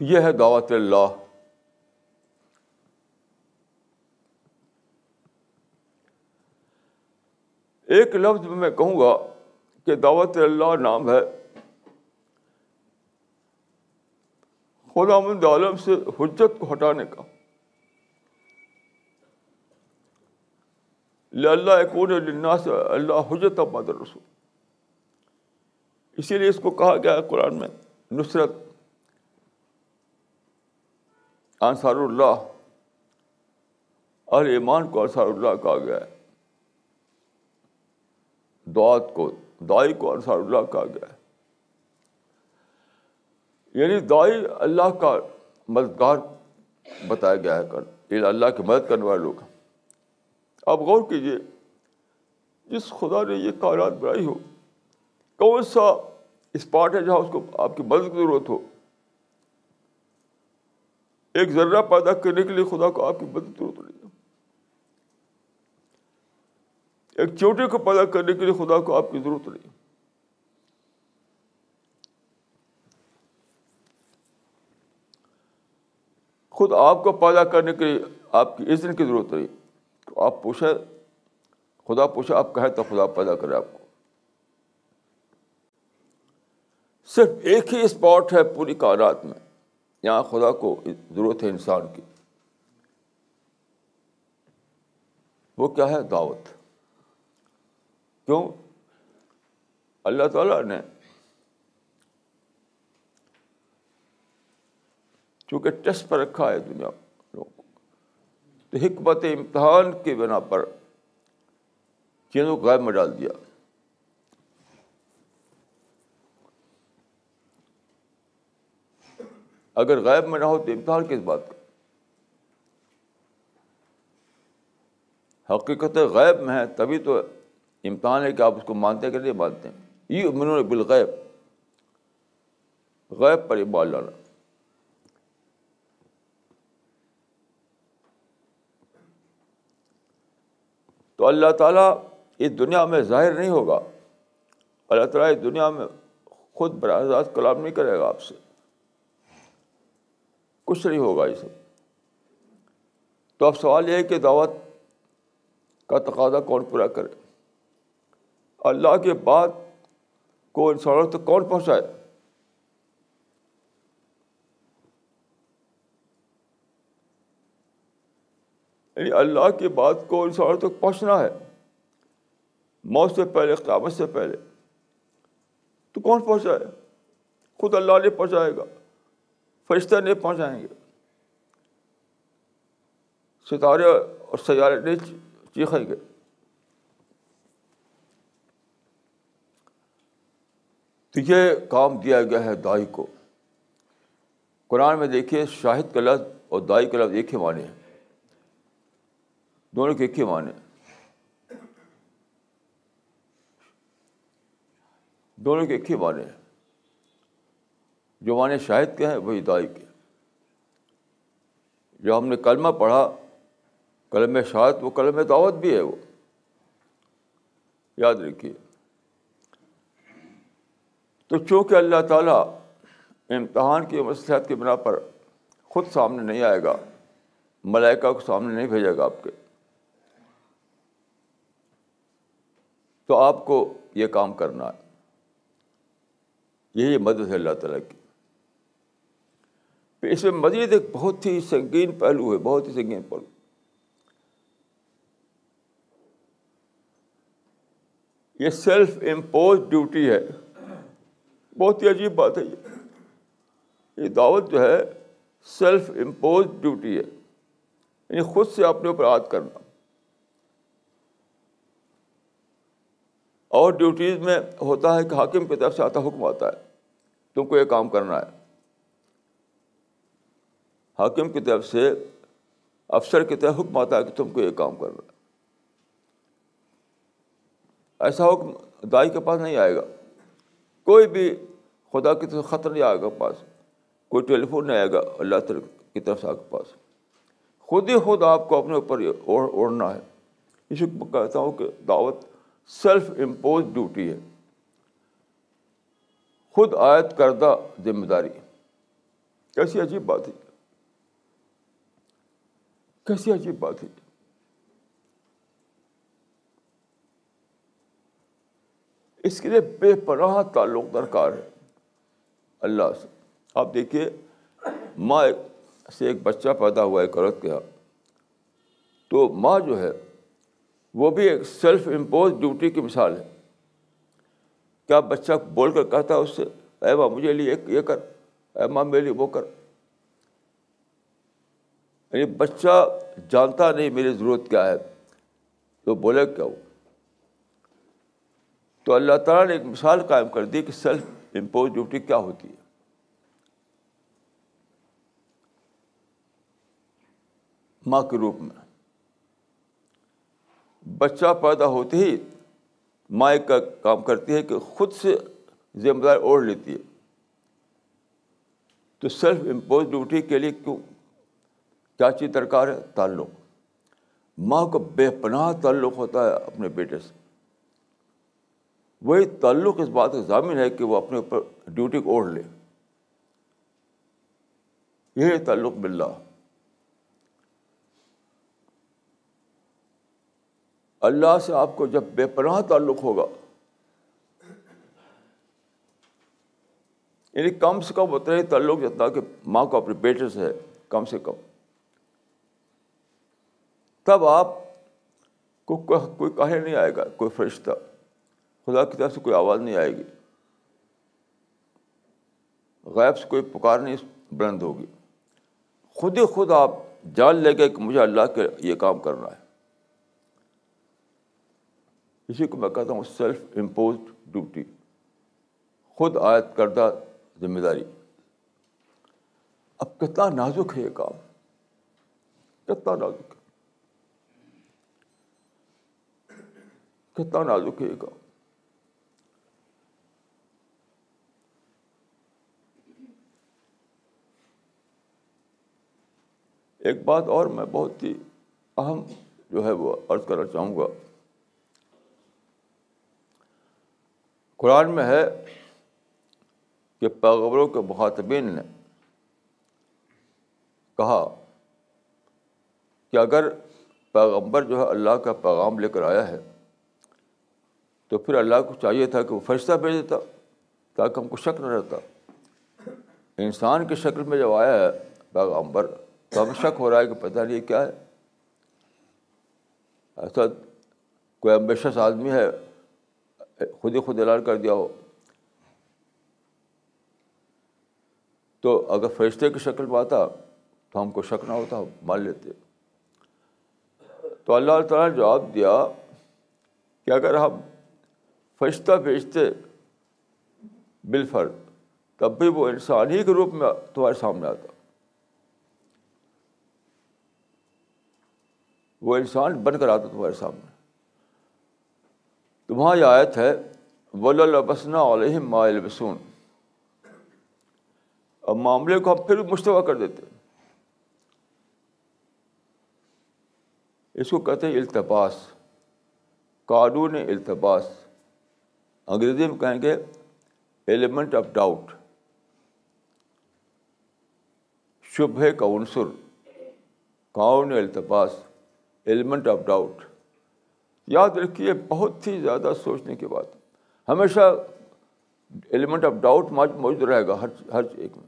یہ ہے دعوت اللہ ایک لفظ میں کہوں گا کہ دعوت اللہ نام ہے خدا مند عالم سے حجت کو ہٹانے کا۔ اللہ کون لنا سے اللہ حجت اباد رسول۔ اسی لیے اس کو کہا گیا ہے قرآن میں، نصرت انصار اللہ اور ایمان کو انصار اللہ کہا گیا ہے۔ دعات کو، دائی کو انصار اللہ کہا گیا ہے۔ یعنی دائی اللہ کا مددگار بتایا گیا ہے کر یعنی اللہ کی مدد کرنے والے لوگ۔ آپ غور کیجیے جس خدا نے یہ کائنات بنائی ہو، کون سا اسپاٹ ہے جہاں اس کو آپ کی مدد کی ضرورت ہو؟ ایک ذرہ پیدا کرنے کے لیے خدا کو آپ کی مدد کی ضرورت نہیں ایک چوٹے کو پیدا کرنے کے لیے خدا کو آپ کی ضرورت نہیں خود آپ کو پیدا کرنے کے لیے آپ کی عزت کی ضرورت رہی تو آپ پوچھے خدا پوچھے، آپ کہیں تو خدا پیدا کرے آپ کو۔ صرف ایک ہی اسپاٹ ہے پوری کائنات میں۔ یہاں خدا کو ضرورت ہے انسان کی۔ وہ کیا ہے؟ دعوت۔ کیوں؟ اللہ تعالیٰ نے چونکہ ٹیسٹ پر رکھا ہے دنیا لوگوں کو۔ تو حکمت امتحان کی بنا پر چیزوں کو غائب میں ڈال دیا۔ اگر غائب میں نہ ہو تو امتحان کس بات کا؟ حقیقت غائب میں ہے، تبھی تو امتحان ہے کہ آپ اس کو مانتے کہ نہیں مانتے یہ انہوں نے بالغیب۔ غیب پر ایمان لانا۔ تو اللہ تعالیٰ اس دنیا میں ظاہر نہیں ہوگا۔ اللہ تعالیٰ اس دنیا میں خود براہ راست کلام نہیں کرے گا آپ سے۔ کچھ نہیں ہوگا یہ سب تو اب سوال یہ ہے کہ دعوت کا تقاضا کون پورا کرے؟ اللہ کے بعد کو انسانوں تک کون پہنچائے؟ یعنی اللہ کی بات کو انسانوں تک پہنچنا ہے۔ موت سے پہلے، قیامت سے پہلے۔ تو کون پہنچائے خود اللہ نے پہنچائے گا۔ فرشتہ نہیں پہنچائیں گے۔ ستارے اور سیارے نہیں چیخیں گے۔ تو یہ کام دیا گیا ہے دائی کو۔ قرآن میں دیکھیے، شاہد کا لفظ اور دائی کا لفظ ایک ہی معنی ہے۔ دونوں کے ایک ہی معنی دونوں کے ایک ہی معنی ہیں جو معنی شاہد کے ہیں وہی دائی کے جو ہم نے کلمہ پڑھا قلم شاہد وہ قلم دعوت بھی ہے وہ یاد رکھیے تو چونکہ اللہ تعالیٰ امتحان کی مصلحت کی بنا پر خود سامنے نہیں آئے گا ملائکہ کو سامنے نہیں بھیجے گا آپ کے تو آپ کو یہ کام کرنا ہے۔ یہی مدد ہے اللہ تعالیٰ کی۔ اس میں مزید ایک بہت ہی سنگین پہلو ہے، بہت ہی سنگین پہلو۔ یہ سیلف امپوز ڈیوٹی ہے۔ بہت ہی عجیب بات ہے۔ یہ یہ دعوت جو ہے سیلف امپوز ڈیوٹی ہے۔ یعنی خود سے اپنے اوپر عاد کرنا۔ اور ڈیوٹیز میں ہوتا ہے کہ حاکم کی طرف سے آتا حکم آتا ہے۔ تم کو یہ کام کرنا ہے۔ حاکم کی طرف سے افسر کی طرف حکم آتا ہے کہ تم کو یہ کام کرنا ہے۔ ایسا حکم دائی کے پاس نہیں آئے گا۔ کوئی بھی خدا کی طرف خطر نہیں آئے گا پاس۔ کوئی ٹیلی فون نہیں آئے گا اللہ تعالیٰ کی طرف سے آپ کے پاس۔ خود ہی خود آپ کو اپنے اوپر اوڑھنا ہے۔ اسی کو کہتا ہوں کہ دعوت سیلف امپوز ڈیوٹی ہے۔ خود عائد کردہ ذمہ داری۔ کیسی عجیب بات ہے۔ کیسی عجیب بات ہے۔ اس کے لیے بے پناہ تعلق درکار ہے۔ اللہ سے۔ آپ دیکھیے، ماں سے ایک بچہ پیدا ہوا ایک عورت کے یہاں۔ تو ماں جو ہے وہ بھی ایک سیلف امپوز ڈیوٹی کی مثال ہے۔ کیا بچہ بول کر کہتا ہے اس سے، اے ماں، مجھے لیے یہ کر، اے ماں، میرے لیے وہ کر یعنی بچہ جانتا نہیں میری ضرورت کیا ہے، تو بولے کیا وہ تو اللہ تعالیٰ نے ایک مثال قائم کر دی کہ سیلف امپوز ڈیوٹی کیا ہوتی ہے۔ ماں کے روپ میں۔ بچہ پیدا ہوتے ہی ماں کا کام کرتی ہے کہ خود سے ذمہ دار اوڑھ لیتی ہے۔ تو سیلف امپوز ڈیوٹی کے لیے کیوں؟ کیا چیز درکار ہے؟ تعلق۔ ماں کو بے پناہ تعلق ہوتا ہے اپنے بیٹے سے۔ وہی تعلق اس بات کا ضامن ہے کہ وہ اپنے اوپر ڈیوٹی کو اوڑھ لے۔ یہی تعلق مل اللہ سے آپ کو جب بے پناہ تعلق ہوگا یعنی کم سے کم اتنا ہی تعلق جتنا کہ ماں کو اپنے بیٹے سے ہے، کم سے کم۔ تب آپ کو کوئی کہنے نہیں آئے گا، کوئی فرشتہ۔ خدا کی طرف سے کوئی آواز نہیں آئے گی۔ غائب سے کوئی پکار نہیں بلند ہوگی۔ خود ہی خود آپ جان لے گئے کہ مجھے اللہ کے یہ کام کرنا ہے۔ اسی کو میں کہتا ہوں سیلف امپوزڈ ڈیوٹی خود عائد کردہ ذمہ داری۔ اب کتنا نازک ہے یہ کام؟ کتنا نازک ہے؟ کتنا نازک ہے یہ کام؟ ایک بات اور میں بہت ہی اہم جو ہے وہ عرض کرنا چاہوں گا۔ قرآن میں ہے کہ پیغبروں کے مخاطبین نے کہا کہ اگر پیغمبر جو ہے اللہ کا پیغام لے کر آیا ہے، تو پھر اللہ کو چاہیے تھا کہ وہ فرشتہ بھیج دیتا تاکہ ہم کو شک نہ رہتا۔ انسان کی شکل میں جب آیا ہے پیغمبر، تو ہمیں شک ہو رہا ہے کہ پتہ نہیں کیا ہے۔ ایسا کوئی امبیشس آدمی ہے خود ہی خود اعلان کر دیا ہو۔ تو اگر فرشتے کی شکل میں آتا تو ہم کو شک نہ ہوتا مان لیتے۔ تو اللہ تعالیٰ نے جواب دیا کہ اگر ہم فرشتہ بھیجتے بالفر تب بھی وہ انسان ہی کے روپ میں تمہارے سامنے آتا۔ وہ انسان بن کر آتا تمہارے سامنے۔ تمہاں یہ آیت ہے ولابسنا علیہم ما البسون اب معاملے کو ہم پھر مشتبہ کر دیتے اس کو کہتے ہیں التباس۔ قانون التباس۔ انگریزی میں کہیں گے ایلیمنٹ آف ڈاؤٹ شبہ کا عنصر۔ کاؤن التباس۔ ایلیمنٹ آف ڈاؤٹ یاد رکھیے، بہت ہی زیادہ سوچنے کی بات۔ ہمیشہ ایلیمنٹ آف ڈاؤٹ موجود رہے گا ہر ہر ایک میں۔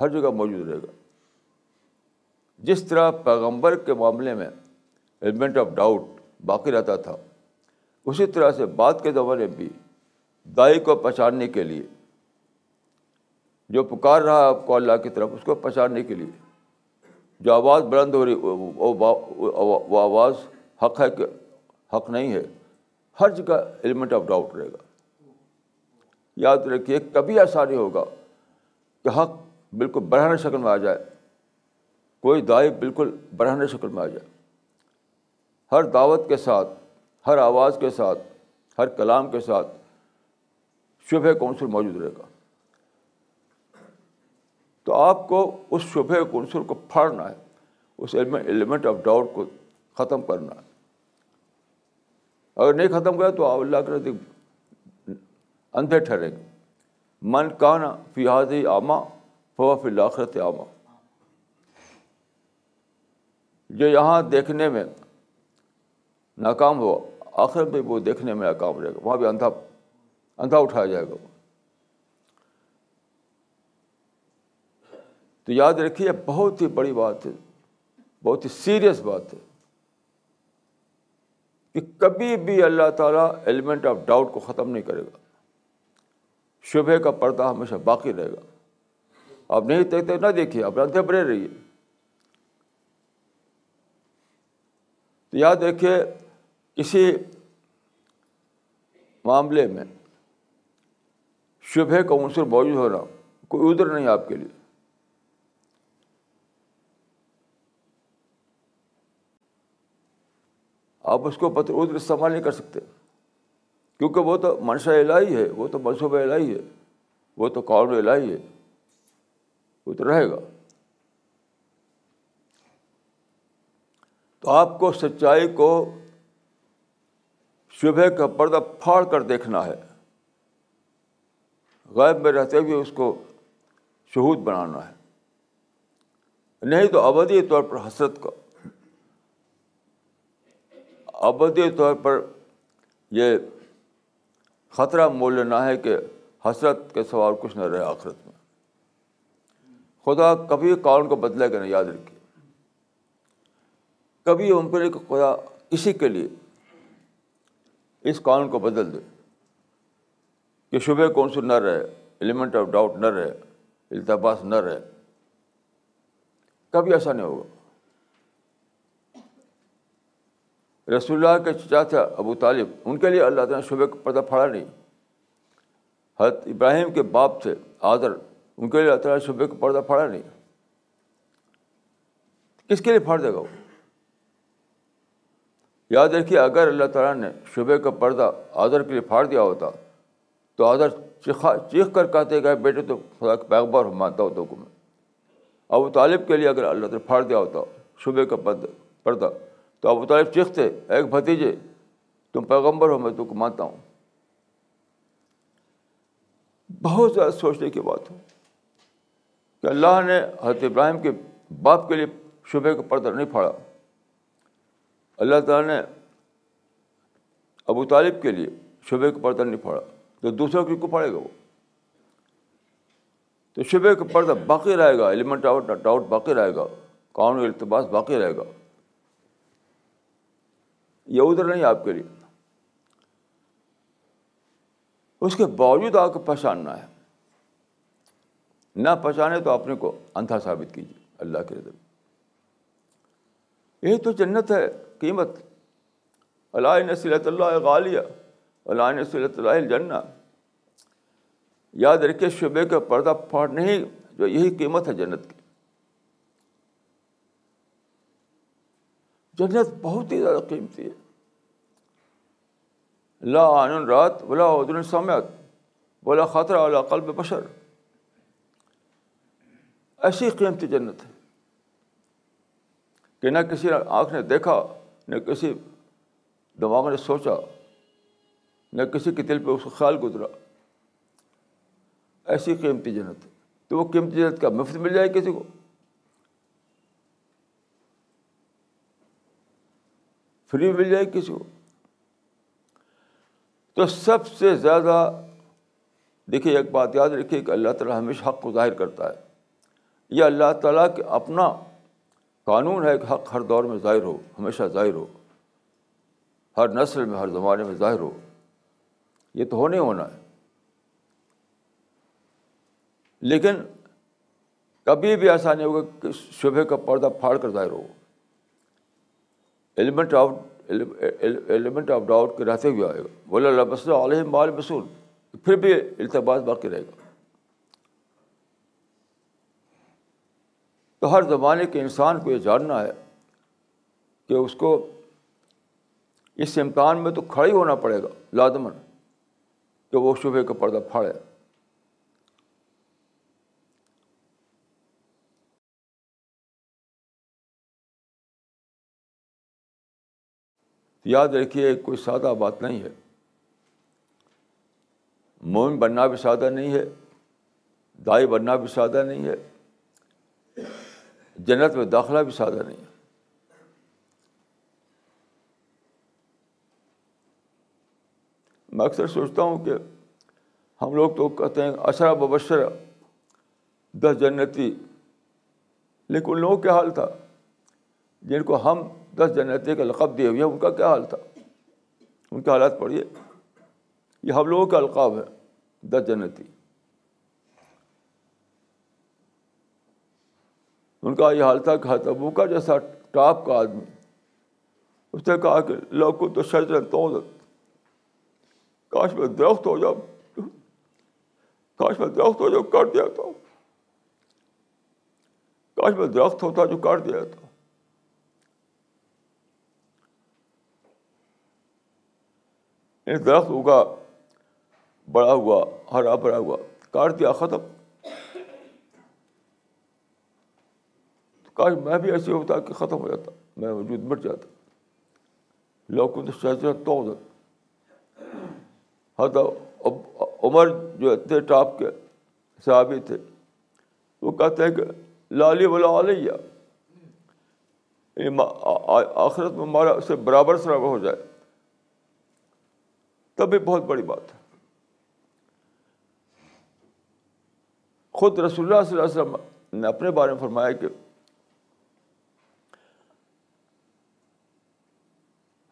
ہر جگہ موجود رہے گا۔ جس طرح پیغمبر کے معاملے میں ایلیمنٹ آف ڈاؤٹ باقی رہتا تھا، اسی طرح سے بعد کے زمانے بھی دائی کو پہچاننے کے لیے جو پکار رہا آپ کو اللہ کی طرف، اس کو پہچاننے کے لیے جو آواز بلند ہو رہی وہ آواز حق ہے کہ حق نہیں ہے، ہر جگہ ایلیمنٹ آف ڈاؤٹ رہے گا۔ یاد رکھیے، کبھی ایسا نہیں ہوگا کہ حق بالکل بڑھانے شکل میں آ جائے۔ کوئی دائی بالکل بڑھانے شکل میں آ جائے۔ ہر دعوت کے ساتھ، ہر آواز کے ساتھ، ہر کلام کے ساتھ شبہ کونسل موجود رہے گا۔ تو آپ کو اس شبہ کونسل کو پھاڑنا ہے، اس ایلیمنٹ آف ڈاؤٹ کو ختم کرنا ہے۔ اگر نہیں ختم کرے تو آپ اللہ کے نزدیک اندھے ٹھہریں گے۔ من کانا فیاضی آما فوا فی الآخرت آما جو یہاں دیکھنے میں ناکام ہو آخر میں وہ دیکھنے میں ناکام رہے گا۔ وہاں بھی اندھا اندھا اٹھایا جائے گا۔ تو یاد رکھیے بہت ہی بڑی بات ہے، بہت ہی سیریس بات ہے کہ کبھی بھی اللہ تعالیٰ ایلیمنٹ آف ڈاؤٹ کو ختم نہیں کرے گا۔ شبہ کا پردہ ہمیشہ باقی رہے گا۔ آپ نہیں دیکھتے، نہ دیکھیے، آپ اندھے بڑے رہیے۔ تو یاد رکھیے کسی معاملے میں شبہ کا عنصر موجود ہونا کوئی ادھر نہیں آپ کے لیے۔ آپ اس کو پتھر ادھر استعمال نہیں کر سکتے۔ کیونکہ وہ تو منشا الہی ہے، وہ تو منصوبہ الہی ہے، وہ تو قانون الہی ہے۔ وہ تو رہے گا۔ تو آپ کو سچائی کو شبہ کا پردہ پھاڑ کر دیکھنا ہے۔ غائب میں رہتے ہوئے اس کو شہود بنانا ہے۔ نہیں تو ابدی طور پر حسرت کا۔ ابدی طور پر یہ خطرہ مول لینا ہے کہ حسرت کے سوال کچھ نہ رہے آخرت میں۔ خدا کبھی قانون کو بدلے گا نہیں یاد رکھیے۔ کبھی ممکن ہے کہ خدا کسی کے لیے اس قانون کو بدل دے کہ شبہ کون سے نہ رہے ایلیمنٹ آف ڈاؤٹ نہ رہے، التباس نہ رہے۔ کبھی ایسا نہیں ہوگا۔ رسول اللہ کے چچا تھا ابو طالب، ان کے لیے اللہ تعالیٰ نے شبہ کا پردہ پھاڑا نہیں۔ حضرت ابراہیم کے باپ تھے آدر ان کے لیے اللہ تعالیٰ شبہ کا پردہ پھاڑا نہیں۔ کس کے لیے پھاڑ دے گا وہ؟ یاد رکھیے، اگر اللہ تعالیٰ نے شبہ کا پردہ آدر کے لیے پھاڑ دیا ہوتا، تو آدر چیخا چیخ کر کہتے گئے، بیٹے تو خدا کے پیغبر مانتا ہوتا کو میں ابو طالب کے لیے اگر اللہ تعالیٰ پھاڑ دیا ہوتا شبہ کا پردہ تو ابو طالب چیختے ایک بھتیجے، تم پیغمبر ہو، میں تو کو مانتا ہوں۔ بہت زیادہ سوچنے کی بات ہو کہ اللہ نے حضرت ابراہیم کے باپ کے لیے شبہ کا پردہ نہیں پھاڑا۔ اللہ تعالیٰ نے ابو طالب کے لیے شبہ کا پردہ نہیں پھاڑا۔ تو دوسروں کی کو پڑے گا وہ۔ تو شبہ کا پردہ باقی رہے گا ایلیمنٹ آؤٹ ڈاؤٹ باقی رہے گا، قانون التباس باقی رہے گا۔ یہ ادھر نہیں آپ کے لیے۔ اس کے باوجود آپ کو پہچاننا ہے۔ نہ پہچانے تو اپنے کو اندھا ثابت کیجیے، اللہ کے رضا۔ یہی تو جنت ہے، قیمت۔ اللہ نصیلت اللہ غالیہ، اللہ نصیلت اللہ الجنہ۔ یاد رکھے شعبے کا پردہ پھاڑ نہیں، جو یہی قیمت ہے جنت کی۔ جنت بہت ہی زیادہ قیمتی ہے۔ لا عن رات ولا عدن سمعت ولا خطرہ ولا قلب بشر۔ ایسی قیمتی جنت ہے کہ نہ کسی آنکھ نے دیکھا، نہ کسی دماغ نے سوچا، نہ کسی کے دل پہ اس کا خیال گزرا۔ ایسی قیمتی جنت ہے۔ تو وہ قیمتی جنت کا مفت مل جائے کسی کو۔ فری مل جائے کسی کو۔ تو سب سے زیادہ، دیکھیے ایک بات یاد رکھیے کہ اللہ تعالیٰ ہمیشہ حق کو ظاہر کرتا ہے۔ یہ اللہ تعالیٰ کے اپنا قانون ہے کہ حق ہر دور میں ظاہر ہو، ہمیشہ ظاہر ہو۔ ہر نسل میں، ہر زمانے میں ظاہر ہو۔ یہ تو ہونے ہونا ہے۔ لیکن کبھی بھی ایسا نہیں ہوگا کہ شبہ کا پردہ پھاڑ کر ظاہر ہو۔ Element of element of doubt کے رہتے ہوئے آئے گا۔ بولے اللہ بس علیہ مال بسول۔ پھر بھی التباس باقی رہے گا۔ تو ہر زمانے کے انسان کو یہ جاننا ہے کہ اس کو اس امتحان میں تو کھڑا ہی ہونا پڑے گا لازمن کہ وہ شبہ کا پردہ پھاڑے۔ یاد رکھیے، کوئی سادہ بات نہیں ہے۔ مومن بننا بھی سادہ نہیں ہے، دائی بننا بھی سادہ نہیں ہے، جنت میں داخلہ بھی سادہ نہیں ہے۔ میں اکثر سوچتا ہوں کہ ہم لوگ تو کہتے ہیں اشرا ببشر دس جنتی۔ لیکن ان لوگوں کا حال تھا، جن کو ہم دس جنتی کا لقب دیے ہوئے ہیں ان کا کیا حال تھا؟ ان کے حالات پڑھیے۔ یہ ہم لوگوں کا القاب ہے دس جنتی ان کا یہ حال تھا کہ ابو کا جیسا ٹاپ کا آدمی، اس نے کہا کہ لوگ کو تو شجر تو کاش میں درخت ہو جاؤ کاش میں درخت ہو جاؤ کاٹ دیا تو۔ کاش میں درخت ہوتا جو کاٹ دیا تو درخت ہوگا بڑا ہوا، ہرا بھرا ہوا، کاٹ دیا، ختم۔ کاش میں بھی ایسے ہوتا کہ ختم ہو جاتا، میں وجود مٹ جاتا۔ لوگ تو شہزت تو ہاں عمر جو اتنے ٹاپ کے صحابی تھے، وہ کہتے ہیں کہ لالی ولا علیہ آخرت میں ہمارا اس سے برابر سرابر ہو جائے۔ تب بھی بہت بڑی بات ہے۔ خود رسول اللہ صلی اللہ علیہ وسلم نے اپنے بارے میں فرمایا کہ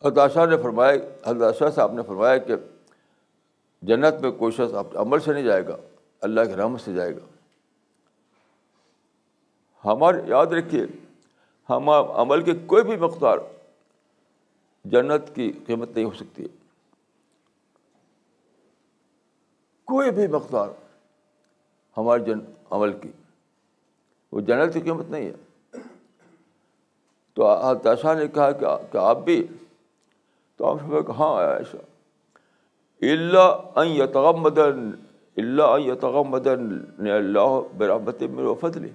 حداشہ نے فرمایا حداشہ صاحب نے فرمایا کہ جنت میں کوئی شخص عمل سے نہیں جائے گا، اللہ کے رحمت سے جائے گا۔ ہمارے یاد رکھیے، ہم عمل کی کوئی بھی مقدار جنت کی قیمت نہیں ہو سکتی۔ ہے کوئی بھی مقدار ہمارے جن عمل کی، وہ جنت کی قیمت نہیں ہے۔ تو حداشہ نے کہا کہ آپ بھی، تو آپ سب ہاں ایسا اللہ یتغمد اللہ یتغمد اللہ برحمت من و فضل۔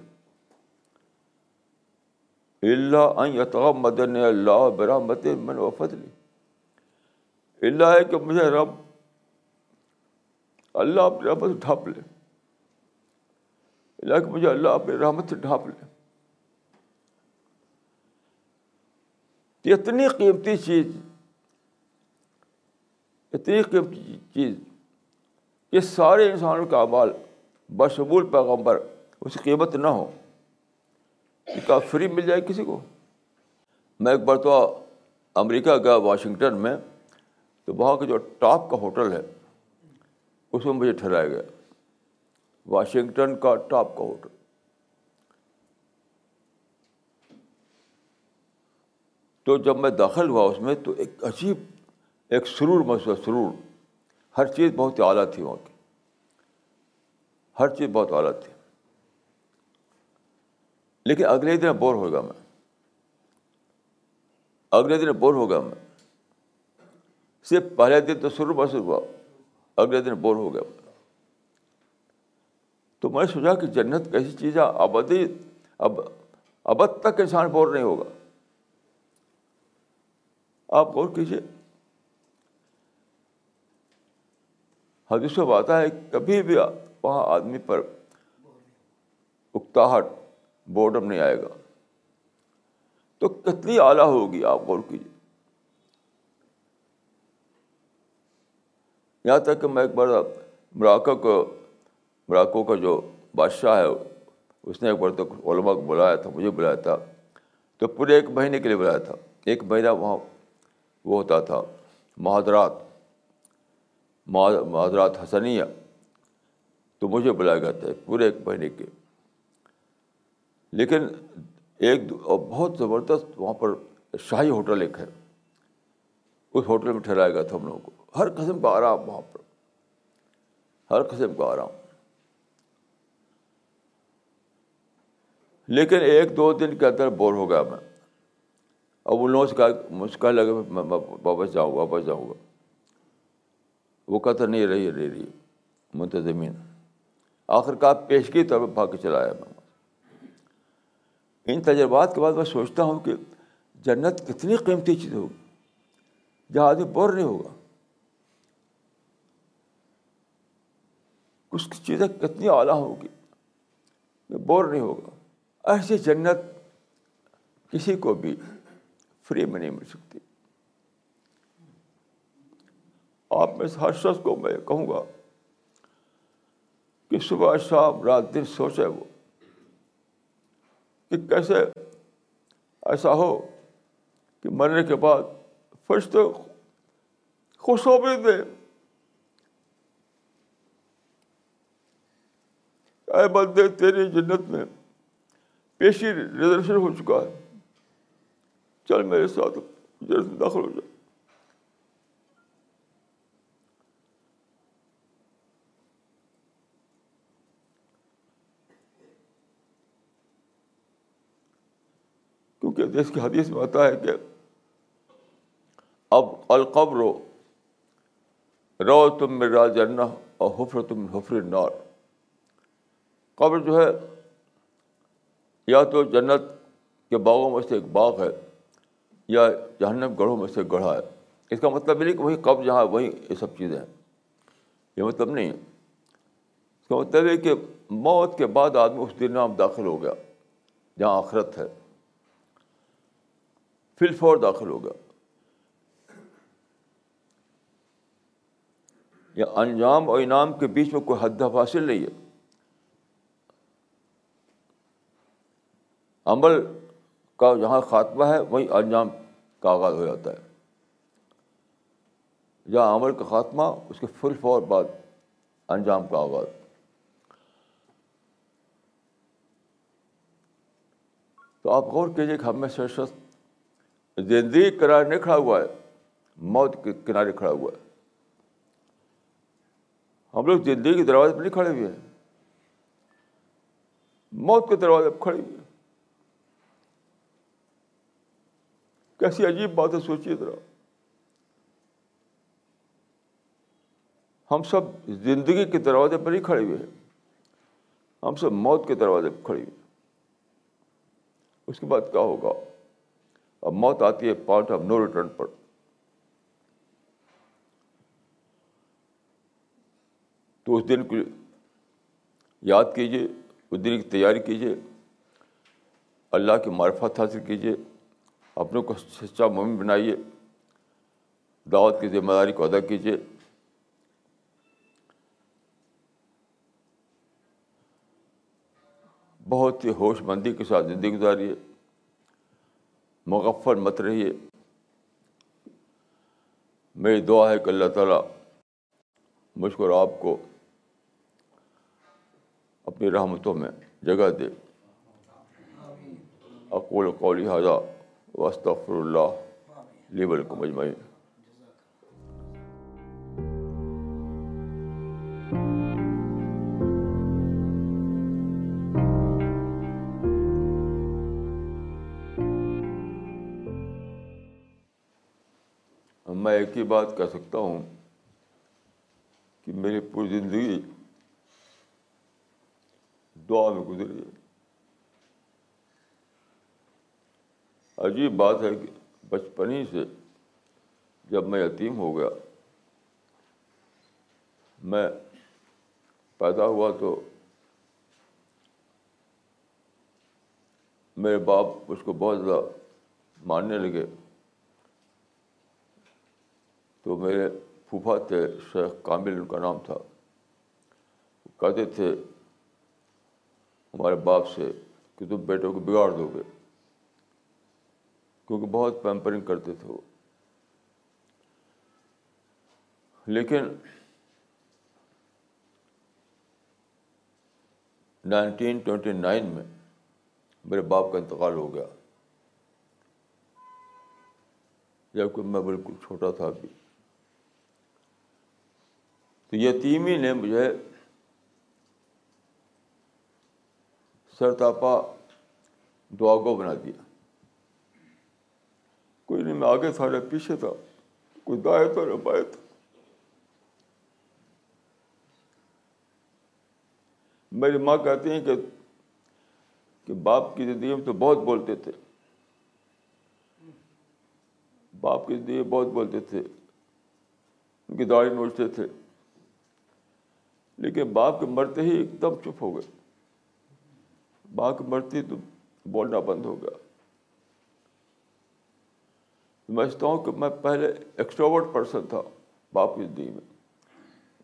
اللہ یتغمد اللہ برحمت من و فضل۔ اللہ ہے کہ مجھے رب اللہ اپنی رحمت سے ڈھانپ لے۔ اللہ کہ مجھے اللہ اپنی رحمت سے ڈھانپ لے۔ اتنی قیمتی چیز، اتنی قیمتی چیز کہ سارے انسانوں کا اعمال بشمول پیغمبر اس کی قیمت نہ ہو۔ کا فری مل جائے کسی کو؟ میں ایک بار تو امریکہ گیا واشنگٹن میں تو وہاں کا جو ٹاپ کا ہوٹل ہے اس میں مجھے ٹھہرایا گیا۔ واشنگٹن کا ٹاپ کا ہوٹل تو جب میں داخل ہوا اس میں تو ایک عجیب، ایک سرور محسوس سرور۔ ہر چیز بہت اعلیٰ تھی وہاں کی۔ ہر چیز بہت اعلیٰ تھی۔ لیکن اگلے دن بور ہو گیا میں۔ اگلے دن بور ہو گیا میں۔ صرف پہلے دن تو سرور محسوس ہوا۔ اگلے دن بور ہو گیا۔ تو میں سوچا کہ جنت کیسی چیز ہے، ابدی، اب، ابد تک انسان بور نہیں ہوگا۔ آپ غور کیجیے حدیث میں آتا ہے، کبھی بھی وہاں آدمی پر اکتاہٹ بورڈم نہیں آئے گا۔ تو کتنی اعلیٰ ہوگی، آپ غور کیجیے یہاں تک کہ میں ایک بار مراکہ کو مراکو کا جو بادشاہ ہے، اس نے ایک بار تو علماء کو بلایا تھا، مجھے بلایا تھا۔ تو پورے ایک مہینے کے لیے بلایا تھا۔ ایک مہینہ وہاں وہ ہوتا تھا محاذرات محاذرات حسنیہ۔ تو مجھے بلایا گیا تھا پورے ایک مہینے کے۔ لیکن ایک بہت زبردست وہاں پر شاہی ہوٹل ایک ہے۔ اس ہوٹل میں ٹھہرایا گیا تھا ہم لوگوں کو۔ ہر قسم کا آرام وہاں پر۔ ہر قسم کا آرام۔ لیکن ایک دو دن کے اندر بور ہو گیا میں۔ اب ان لوگوں سے کہا مجھ کہا لگا میں واپس جاؤں واپس جاؤں گا۔ وہ کہتا نہیں رہی رہ رہی۔ منتظمین۔ آخر کار پیشگی طور پہ بھاگ کے چلایا میں۔ ان تجربات کے بعد میں سوچتا ہوں کہ جنت کتنی قیمتی چیز ہوگی۔ جہاں آدمی بور نہیں ہوگا۔ کچھ چیزیں کتنی اعلیٰ ہوگی؟ بور نہیں ہوگا ایسی جنت کسی کو بھی فری میں نہیں مل سکتی۔ آپ میں ہر شخص کو میں کہوں گا کہ صبح شام رات دن سوچے وہ کہ کیسے ایسا ہو کہ مرنے کے بعد فرشتے خوش ہو بھی دے۔ اے بندے، تیری جنت میں پیشی ریزرویشن ہو چکا ہے۔ چل میرے ساتھ جنت داخل ہو جائے کیونکہ اس کی حدیث میں آتا ہے کہ اب القبر رو تم میں راج اور حفر تم حفر نار قبر جو ہے، یا تو جنت کے باغوں میں سے ایک باغ ہے، یا جہنم گڑھوں میں سے گڑھا ہے۔ اس کا مطلب نہیں کہ وہی قبر جہاں وہی یہ سب چیزیں ہیں۔ یہ مطلب نہیں ہے۔ اس کا مطلب ہے کہ موت کے بعد آدمی اس دن میں داخل ہو گیا، جہاں آخرت ہے۔ فل فور داخل ہوگا یا انجام اور انعام کے بیچ میں کوئی حد حاصل نہیں ہے۔ عمل کا جہاں خاتمہ ہے، وہیں انجام کا آغاز ہو جاتا ہے۔ جہاں عمل کا خاتمہ، اس کے فل فور بعد انجام کا آغاز۔ تو آپ غور کیجیے کہ ہم میں سے شخص زندگی کنارے نہیں کھڑا ہوا ہے، موت کے کنارے کھڑا ہوا ہے۔ ہم لوگ زندگی کے دروازے پہ نہیں کھڑے ہوئے ہیں۔ موت کے دروازے پہ کھڑے ہوئے کیسی عجیب بات ہے سوچیے ذرا۔ ہم سب زندگی کے دروازے پر نہیں کھڑے ہوئے ہیں۔ ہم سب موت کے دروازے پہ کھڑے ہوئے ہیں۔ اس کے بعد کیا ہوگا؟ اب موت آتی ہے پارٹ آف نو ریٹرن پر۔ تو اس دن کو یاد کیجیے اس دن کی تیاری کیجیے اللہ کی معرفت حاصل کیجیے اپنے کو سچا مومن بنائیے۔ دعوت کی ذمہ داری کو ادا کیجیے۔ بہت ہی ہوش مندی کے ساتھ زندگی گزاریے۔ مغفر مت رہیے۔ میری دعا ہے کہ اللہ تعالیٰ مجھ کو اور آپ کو اپنی رحمتوں میں جگہ دے۔ اقول قولی حاضہ وسطر اللہ لیبل کو مجمعی میں ایک ہی بات کہہ سکتا ہوں کہ میری پوری زندگی دعا میں گزری ہے عجیب بات ہے کہ بچپن ہی سے جب میں یتیم ہو گیا، میں پیدا ہوا تو میرے باپ اس کو بہت زیادہ ماننے لگے۔ تو میرے پھوپھا تھے، شیخ کامل، ان کا نام تھا۔ کہتے تھے، ہمارے باپ سے کہ تم بیٹوں کو بگاڑ دو گے۔ کیونکہ بہت پیمپرنگ کرتے تھے وہ۔ لیکن نائنٹین ٹوینٹی نائن میں میرے باپ کا انتقال ہو گیا۔ جبکہ میں بالکل چھوٹا تھا ابھی۔ تو یتیمی نے مجھے سرتاپا دعا کو بنا دیا۔ کوئی نہیں میں آگے تھا نہ پیچھے تھا کوئی دائیں تھا نہ بائیں تھا میری ماں کہتی ہیں کہ کہ باپ کی زندگی میں تو بہت بولتے تھے باپ کی زندگی میں بہت بولتے تھے ان کی داڑھی نوچتے تھے لیکن باپ کے مرتے ہی ایک دم چپ ہو گئے باپ کے مرتے تو بولنا بند ہو گیا سمجھتا ہوں کہ میں پہلے ایکسٹروورٹ پرسن تھا، باپ کی زندگی میں۔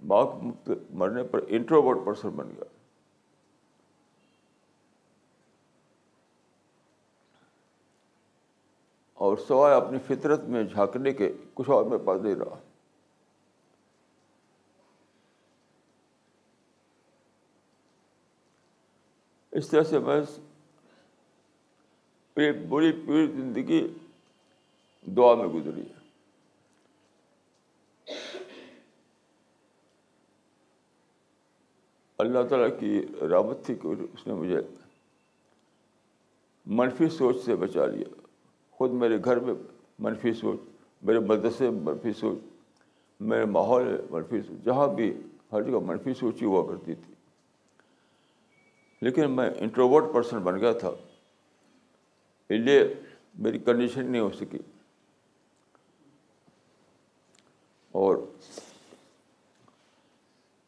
باپ مرنے پر انٹروورٹ پرسن بن گیا۔ اور سوائے اپنی فطرت میں جھانکنے کے، کچھ اور میں پاس نہیں رہا۔ اس طرح سے میں بڑی پوری زندگی دعا میں گزری ہے۔ اللہ تعالیٰ کی رابط تھی کہ اس نے مجھے منفی سوچ سے بچا لیا۔ خود میرے گھر میں منفی سوچ، میرے مدرسے میں منفی سوچ، میرے ماحول میں منفی سوچ، جہاں بھی ہر جگہ منفی سوچ ہی ہوا کرتی تھی۔ لیکن میں انٹروورٹ پرسن بن گیا تھا۔ اس لیے میری کنڈیشن نہیں ہو سکی۔ اور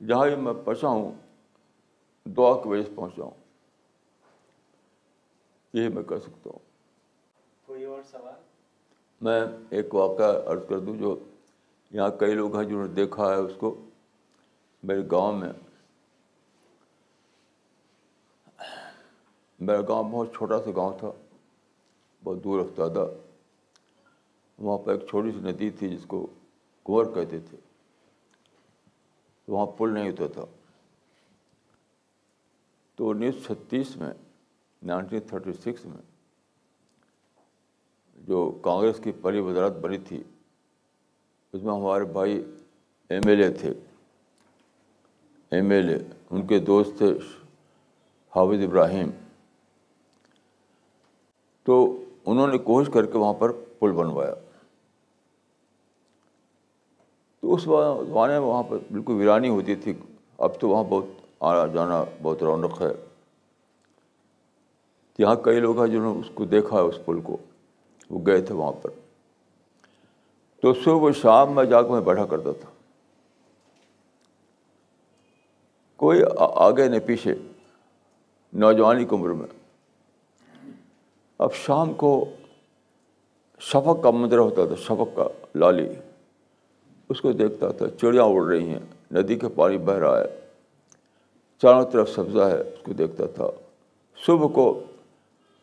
جہاں بھی میں پہنچا ہوں دعا کی وجہ سے پہنچا ہوں۔ یہی میں کہہ سکتا ہوں۔ کوئی اور سوال؟ میں ایک واقعہ عرض کر دوں جو یہاں کئی لوگ ہیں جنہوں نے دیکھا ہے اس کو۔ میرے گاؤں میں میرا گاؤں بہت چھوٹا سا گاؤں تھا بہت دور افتادہ۔ وہاں پہ ایک چھوٹی سی ندی تھی جس کو کنور کہتے تھے۔ وہاں پل نہیں ہوتا تھا۔ تو انیس چھتیس میں، نائنٹین تھرٹی سکس میں، جو کانگریس کی پہلی وزارت بنی تھی، اس میں ہمارے بھائی ایم ایل اے تھے۔ ایم ایل اے، ان کے دوست تھے حافظ ابراہیم۔ تو انہوں نے کوشش کر کے وہاں پر پل بنوایا تو اس زمانے میں وہاں پر بالکل ویرانی ہوتی تھی۔ اب تو وہاں بہت آنا جانا بہت رونق ہے۔ یہاں کئی لوگ ہیں جنہوں نے اس کو دیکھا ہے اس پل کو۔ وہ گئے تھے وہاں پر۔ تو صبح شام میں جا کے میں بیٹھا کرتا تھا۔ کوئی آگے نہیں، پیچھے، نوجوانی کی عمر میں۔ اب شام کو شفق کا منظر ہوتا تھا، شفق کا لالی۔ اس کو دیکھتا تھا، چڑیاں اڑ رہی ہیں، ندی کا پانی بہہ رہا ہے۔ چاروں طرف سبزہ ہے، اس کو دیکھتا تھا۔ صبح کو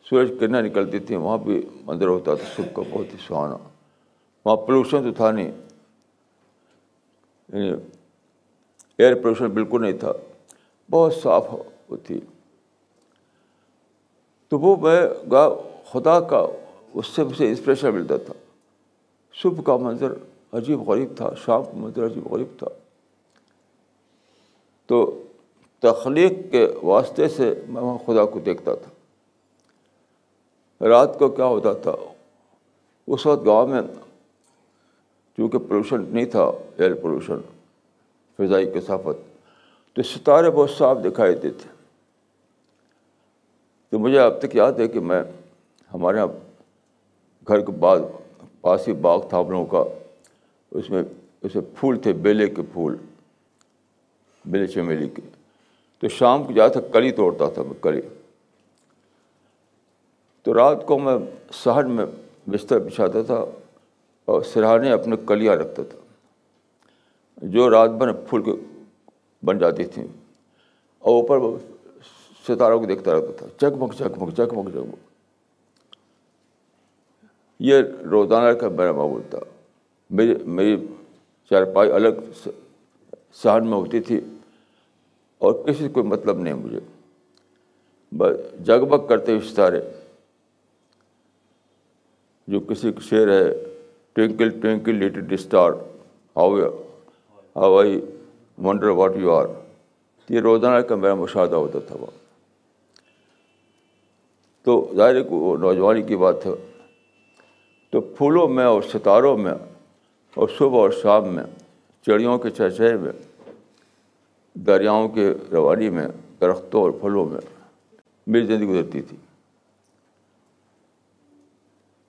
سورج کرنیں نکلتی تھیں، وہاں بھی مندر ہوتا تھا۔ صبح کا بہت ہی سہانا۔ وہاں پولوشن تو تھا نہیں۔ یعنی ایئر پولوشن بالکل نہیں تھا۔ بہت صاف وہ تھی۔ تو وہ میں گا، خدا کا اس سے مجھے انسپریشن ملتا تھا۔ صبح کا منظر عجیب غریب تھا شام کا منظر عجیب غریب تھا۔ تو تخلیق کے واسطے سے میں وہاں خدا کو دیکھتا تھا۔ رات کو کیا ہوتا تھا؟ اس وقت گاؤں میں چونکہ پولوشن نہیں تھا ایئر پولوشن فضائی کثافت، تو ستارے بہت صاف دکھائی دیتے۔ تو مجھے اب تک یاد ہے کہ میں، ہمارے یہاں گھر کے بعد پاس ہی باغ تھا ہم لوگوں کا۔ اس میں اس میں پھول تھے بیلے کے پھول، بیلے چمیلی کے۔ تو شام کو جاتا تھا، کلی توڑتا تھا میں کلی۔ تو رات کو میں شہر میں بستر بچھاتا تھا اور سرہانے اپنے کلیاں رکھتا تھا۔ جو رات بھر پھول کے بن جاتی تھیں۔ اور اوپر ستاروں کو دیکھتا رہتا تھا۔ چکمک چکمک چکمک چکمک یہ روزانہ کا میرا معمول تھا۔ میری میری چارپائی الگ سہن میں ہوتی تھی اور کسی کوئی مطلب نہیں مجھے۔ بس جگ بگ کرتے ہوئے ستارے، جو کسی کا شعر ہے twinkle twinkle little star how how I wonder what you are. یہ روزانہ کا میرا مشاہدہ ہوتا تھا وہ۔ تو ظاہر کو نوجوانی کی بات ہے۔ تو پھولوں میں اور ستاروں میں اور صبح اور شام میں چڑیوں کے چہچہے میں، دریاؤں کے روانی میں، درختوں اور پھلوں میں میری زندگی گزرتی تھی۔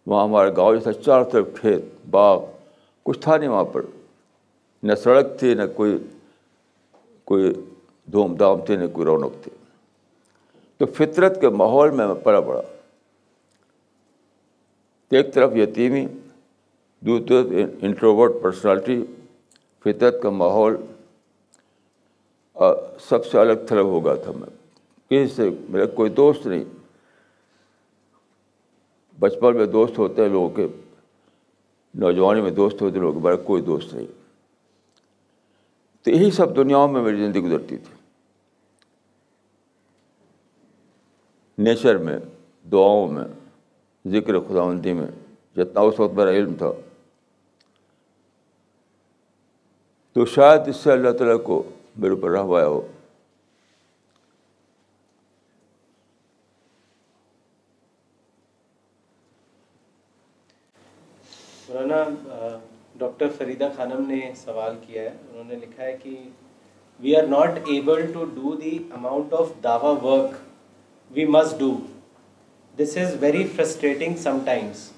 وہاں ہمارا گاؤں جیسا چار طرف کھیت، باغ، کچھ تھا نہیں وہاں پر۔ نہ سڑک تھی، نہ کوئی کوئی دھوم دھام تھی، نہ کوئی رونق تھی۔ تو فطرت کے ماحول میں میں پڑا پڑا۔ ایک طرف یتیمی دوسری انٹروورٹ پرسنالٹی فطرت کا ماحول سب سے الگ تھلگ ہو گیا تھا میں کسی سے میرا کوئی دوست نہیں بچپن میں دوست ہوتے ہیں لوگوں کے نوجوانی میں دوست ہوتے لوگوں کے میرا کوئی دوست نہیں تو یہی سب دنیاؤں میں میری زندگی گزرتی تھی نیچر میں دعاؤں میں ذکر خداوندی میں جتنا اس وقت میرا علم تھا تو شاید اس سے اللہ تعالیٰ کو میرے اوپر رہوایا ہو۔ مولانا ڈاکٹر فریدہ خانم نے سوال کیا ہے۔ انہوں نے لکھا ہے کہ we are not able to do the amount of Dawa work we must do this is very frustrating sometimes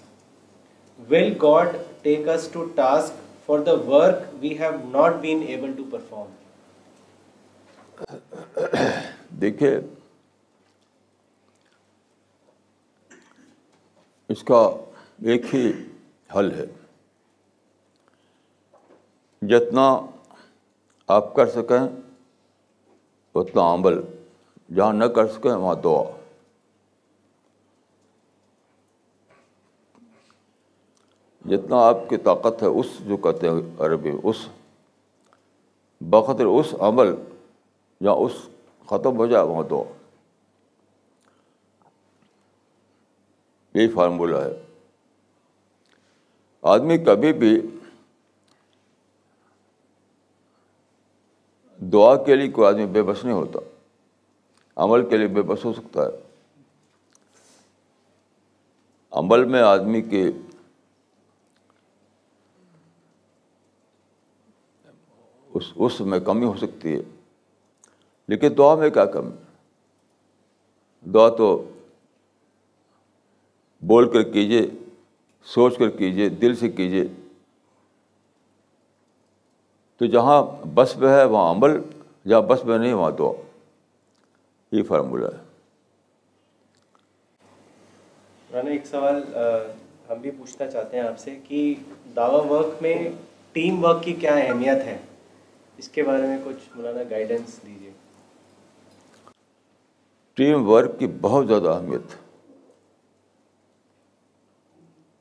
will God take us to task for the work we have not been able to perform دیکھیے، اس کا ایک ہی حل ہے۔ جتنا آپ کر سکیں، اتنا عمل۔ جہاں نہ کر سکیں، وہاں دعا۔ جتنا آپ کی طاقت ہے، اس جو کہتے ہیں عربی، اس بخطر اس عمل جہاں اس ختم ہو جائے، وہاں دعا یہی فارمولہ ہے۔ آدمی کبھی بھی دعا کے لیے کوئی آدمی بے بس نہیں ہوتا، عمل کے لیے بے بس ہو سکتا ہے۔ عمل میں آدمی کے اس اس میں کمی ہو سکتی ہے۔ لیکن دعا میں کیا کمی؟ دعا تو بول کر کیجیے سوچ کر کیجیے دل سے کیجیے تو جہاں بس میں ہے، وہاں عمل، جہاں بس میں نہیں، وہاں دعا۔ یہ فارمولہ ہے۔ مولانا ایک سوال ہم بھی پوچھنا چاہتے ہیں آپ سے کہ دعوی ورک میں ٹیم ورک کی کیا اہمیت ہے؟ اس کے بارے میں کچھ مولانا گائیڈنس دیجیے ٹیم ورک کی بہت زیادہ اہمیت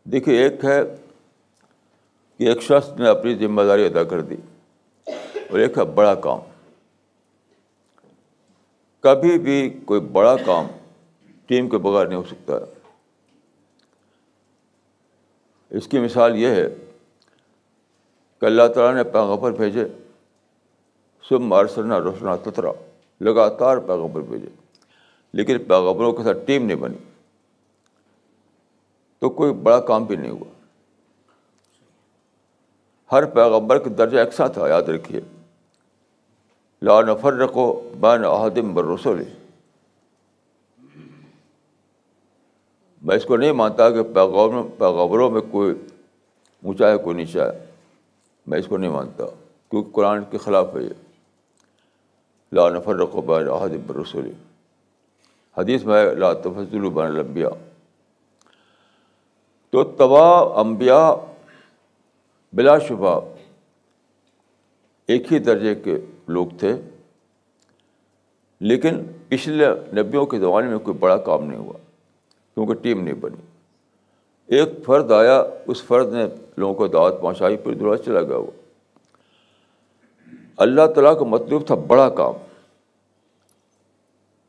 دیکھیے، ایک ہے کہ ایک شخص نے اپنی ذمہ داری ادا کر دی اور ایک ہے بڑا کام۔ کبھی بھی کوئی بڑا کام ٹیم کے بغیر نہیں ہو سکتا۔ اس کی مثال یہ ہے کہ اللہ تعالیٰ نے پیغمبر بھیجے۔ سب مارسرنا روشنا تترا۔ لگاتار پیغمبر بھیجے۔ لیکن پیغمبروں کے ساتھ ٹیم نہیں بنی۔ تو کوئی بڑا کام بھی نہیں ہوا۔ ہر پیغمبر کا درجہ یکساں تھا یاد رکھیے۔ لا نفر رکھو بین احدم برسول میں اس کو نہیں مانتا کہ پیغمبر پیغمبروں میں کوئی اونچا ہے، کوئی نیچا ہے۔ میں اس کو نہیں مانتا۔ کیونکہ قرآن کے خلاف ہے یہ۔ لا نفرق بین احد رسول حدیث میں لا تفضل بین الانبیاء. تو تمام انبیاء بلا شبہ ایک ہی درجے کے لوگ تھے، لیکن پچھلے نبیوں کے زمانے میں کوئی بڑا کام نہیں ہوا، کیونکہ ٹیم نہیں بنی۔ ایک فرد آیا، اس فرد نے لوگوں کو دعوت پہنچائی، پھر دورہ چلا گیا وہ۔ اللہ تعالیٰ کا مطلوب تھا بڑا کام۔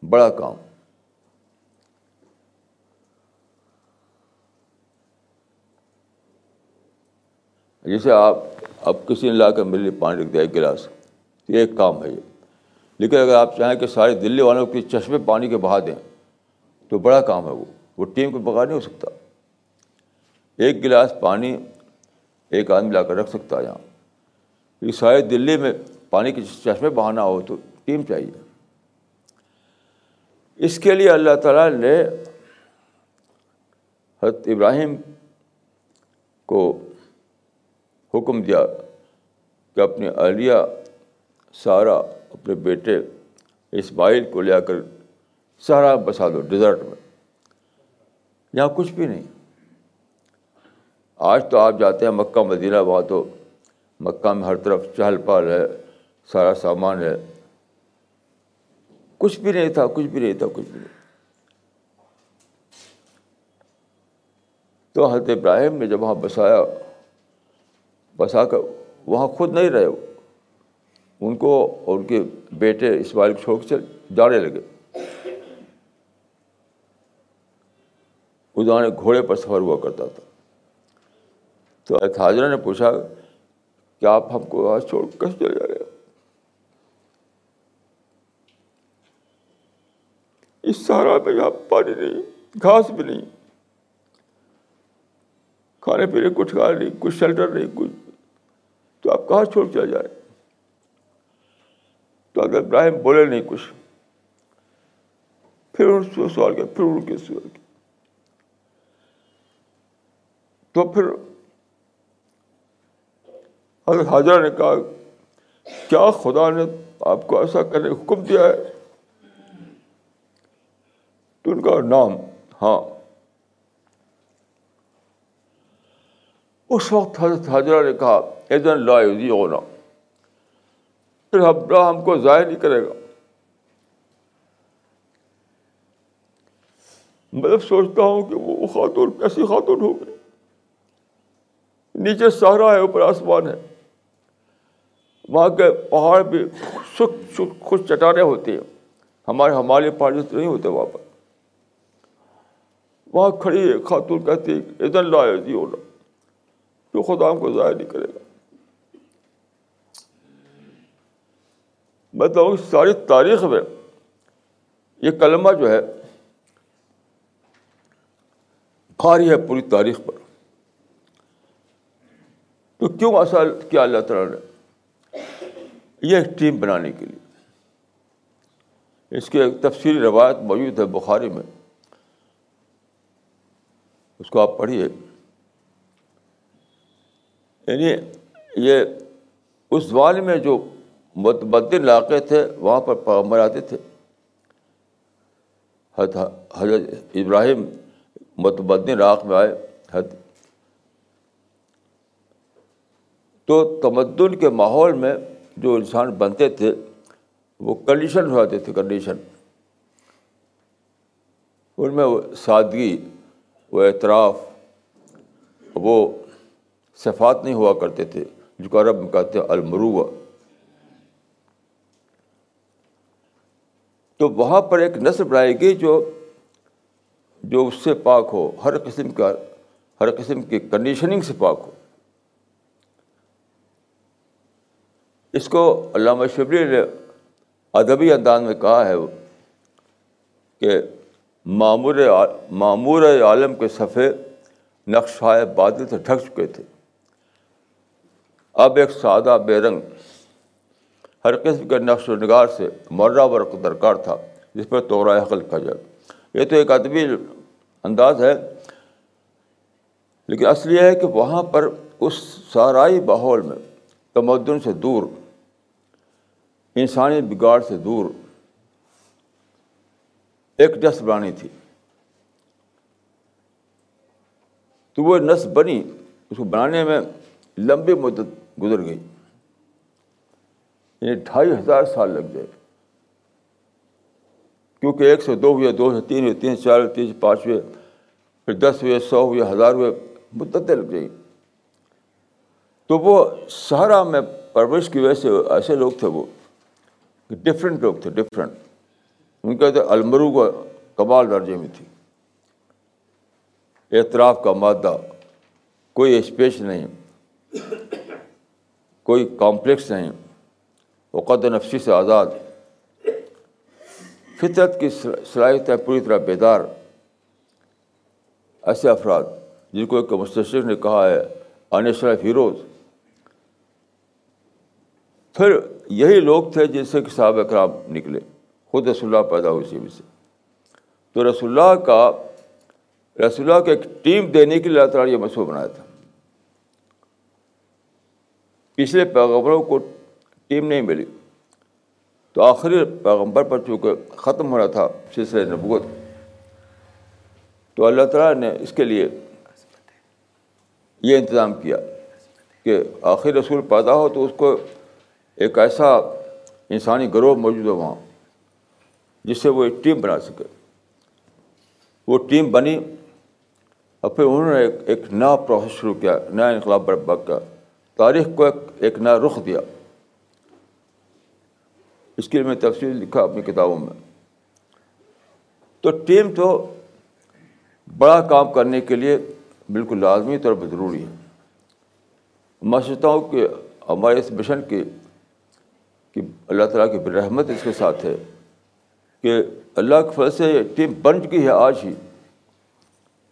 بڑا کام۔ جیسے آپ اب کسی نے لا کر میرے لیے پانی رکھ دیا ایک گلاس یہ ایک کام ہے یہ۔ لیکن اگر آپ چاہیں کہ ساری دلی والوں کی چشمے پانی کے بہا دیں، تو بڑا کام ہے وہ۔ وہ ٹیم کو بغیر نہیں ہو سکتا۔ ایک گلاس پانی ایک آدمی لا کر رکھ سکتا ہے یہاں۔ یہ ساری دلی میں پانی کے چشمے بہانا ہو تو ٹیم چاہیے۔ اس کے لیے اللہ تعالیٰ نے حضرت ابراہیم کو حکم دیا کہ اپنی اہلیہ سارا اپنے بیٹے اسماعیل کو لے کر سہارا بسا دو ڈیزرٹ میں۔ یہاں کچھ بھی نہیں۔ آج تو آپ جاتے ہیں مکہ، مدینہ، وہاں تو مکہ میں ہر طرف چہل پہل ہے، سارا سامان ہے۔ کچھ بھی نہیں تھا، کچھ بھی نہیں تھا، کچھ بھی نہیں۔ تو حضرت ابراہیم نے جب وہاں بسایا، بسا کر وہاں خود نہیں رہے وہ ان کو اور ان کے بیٹے اسماعیل چھوڑ کے جانے لگے۔ اس زمانے گھوڑے پر سفر ہوا کرتا تھا۔ تو حاضرہ نے پوچھا کہ آپ ہم کو آج چھوڑ کیسے چلے جا اس سہارا میں یہاں پانی نہیں، گھاس بھی نہیں۔ کھانے پینے کچھ کھا نہیں، کچھ شیلٹر نہیں، کچھ۔ تو آپ کہاں چھوڑ چلا جائے؟ تو اگر ابراہیم بولے نہیں کچھ۔ پھر ان سے سوال کیا، پھر ان کے سوال کیا۔ تو پھر حضرت حاضرہ نے کہا، کیا خدا نے آپ کو ایسا کرنے حکم دیا ہے؟ تو ان کا نام ہاں۔ اس وقت حضرت حاضرہ نے کہا ایزن لا یوزی ہونا پھر ابراہ ہم کو ضائع نہیں کرے گا۔ میں سوچتا ہوں کہ وہ خاتون کیسی خاتون ہو گئی۔ نیچے سہرا ہے، اوپر آسمان ہے۔ وہاں کے پہاڑ بھی سکھ خوش چٹانیں ہوتی ہیں۔ ہمارے ہمارے پہاڑ جیسے نہیں ہوتے وہاں پر۔ وہاں کھڑی ہے، خاتون کہتی ہے ادھر لا جی ہونا تو خدا ہم کو ضائع نہیں کرے گا۔ میں تو ساری تاریخ میں یہ کلمہ جو ہے، بھاری ہے پوری تاریخ پر۔ تو کیوں ایسا کیا اللہ تعالیٰ نے یہ ایک ٹیم بنانے کے لیے؟ اس کی ایک تفصیلی روایت موجود ہے بخاری میں۔ اس کو آپ پڑھیے۔ یعنی یہ اس زمانے میں جو متبدل علاقے تھے، وہاں پر پیغمبر آتے تھے۔ حضرت ابراہیم متبدل علاق میں آئے۔ حد تو تمدن کے ماحول میں جو انسان بنتے تھے، وہ کنڈیشن ہو جاتے تھے کنڈیشن ان میں وہ سادگی۔ وہ اعتراف وہ صفات نہیں ہوا کرتے تھے جو کہ عرب میں کہتے ہیں المروع تو وہاں پر ایک نسل بنائے گی جو جو اس سے پاک ہو، ہر قسم کا ہر قسم کی کنڈیشننگ سے پاک ہو۔ اس کو علامہ شبری نے ادبی انداز میں کہا ہے کہ معمور معمور عالم کے صفحے نقشۂ بادل سے ڈھک چکے تھے۔ اب ایک سادہ بے رنگ، ہر قسم کے نقش و نگار سے مرہ ورق درکار تھا، جس پر توڑا حقل کہا جائے۔ یہ تو ایک ادبی انداز ہے، لیکن اصل یہ ہے کہ وہاں پر اس سارائی ماحول میں تمدن سے دور، انسانی بگاڑ سے دور ایک نسل بنانی تھی۔ تو وہ نسل بنی، اس کو بنانے میں لمبی مدت گزر گئی۔ یعنی ڈھائی ہزار سال لگ گئے۔ کیونکہ ایک سے دو ہوئے، دو سے تین ہوئے، تین سے چار ہوئے، تین سے پانچ ہوئے، پھر دس ہوئے، سو ہوئے، ہزار ہوئے، مدتیں لگ گئی تو وہ سہارا میں پرورش کی وجہ سے ایسے لوگ تھے وہ ڈفرینٹ لوگ تھے ڈفرینٹ ان کا تو المرو کا کمال درجے میں تھی۔ اعتراف کا مادہ، کوئی اسپیش نہیں، کوئی کامپلیکس نہیں، وقت نفسی سے آزاد۔ فطرت کی صلاحیت ہے پوری طرح بیدار۔ ایسے افراد جن کو ایک مستشر نے کہا ہے انیشنل ہیروز۔ پھر یہی لوگ تھے جن سے کہ صحابہ کرام نکلے۔ خود رسول اللہ پیدا ہوئی اسی میں سے۔ تو رسول اللہ کا، رسول اللہ کو ایک ٹیم دینے کے لیے اللہ تعالیٰ نے یہ مشہور بنایا تھا۔ پچھلے پیغمبروں کو ٹیم نہیں ملی۔ تو آخری پیغمبر پر چونکہ ختم ہو رہا تھا سلسلہ نبوت، تو اللہ تعالیٰ نے اس کے لیے یہ انتظام کیا کہ آخری رسول پیدا ہو تو اس کو ایک ایسا انسانی گروہ موجود ہو وہاں۔ جس سے وہ ایک ٹیم بنا سکے۔ وہ ٹیم بنی اور پھر انہوں نے ایک ایک نیا پروسیس شروع کیا، نیا انقلاب برپا کیا۔ تاریخ کو ایک ایک نیا رخ دیا۔ اس کے لیے میں تفصیل لکھا اپنی کتابوں میں۔ تو ٹیم تو بڑا کام کرنے کے لیے بالکل لازمی طور پر ضروری ہے۔ میں سوچتا ہوں کہ ہمارے اس مشن کی کہ اللہ تعالیٰ کی رحمت اس کے ساتھ ہے۔ کہ اللہ کے فضل سے ٹیم بن چکی ہے آج ہی۔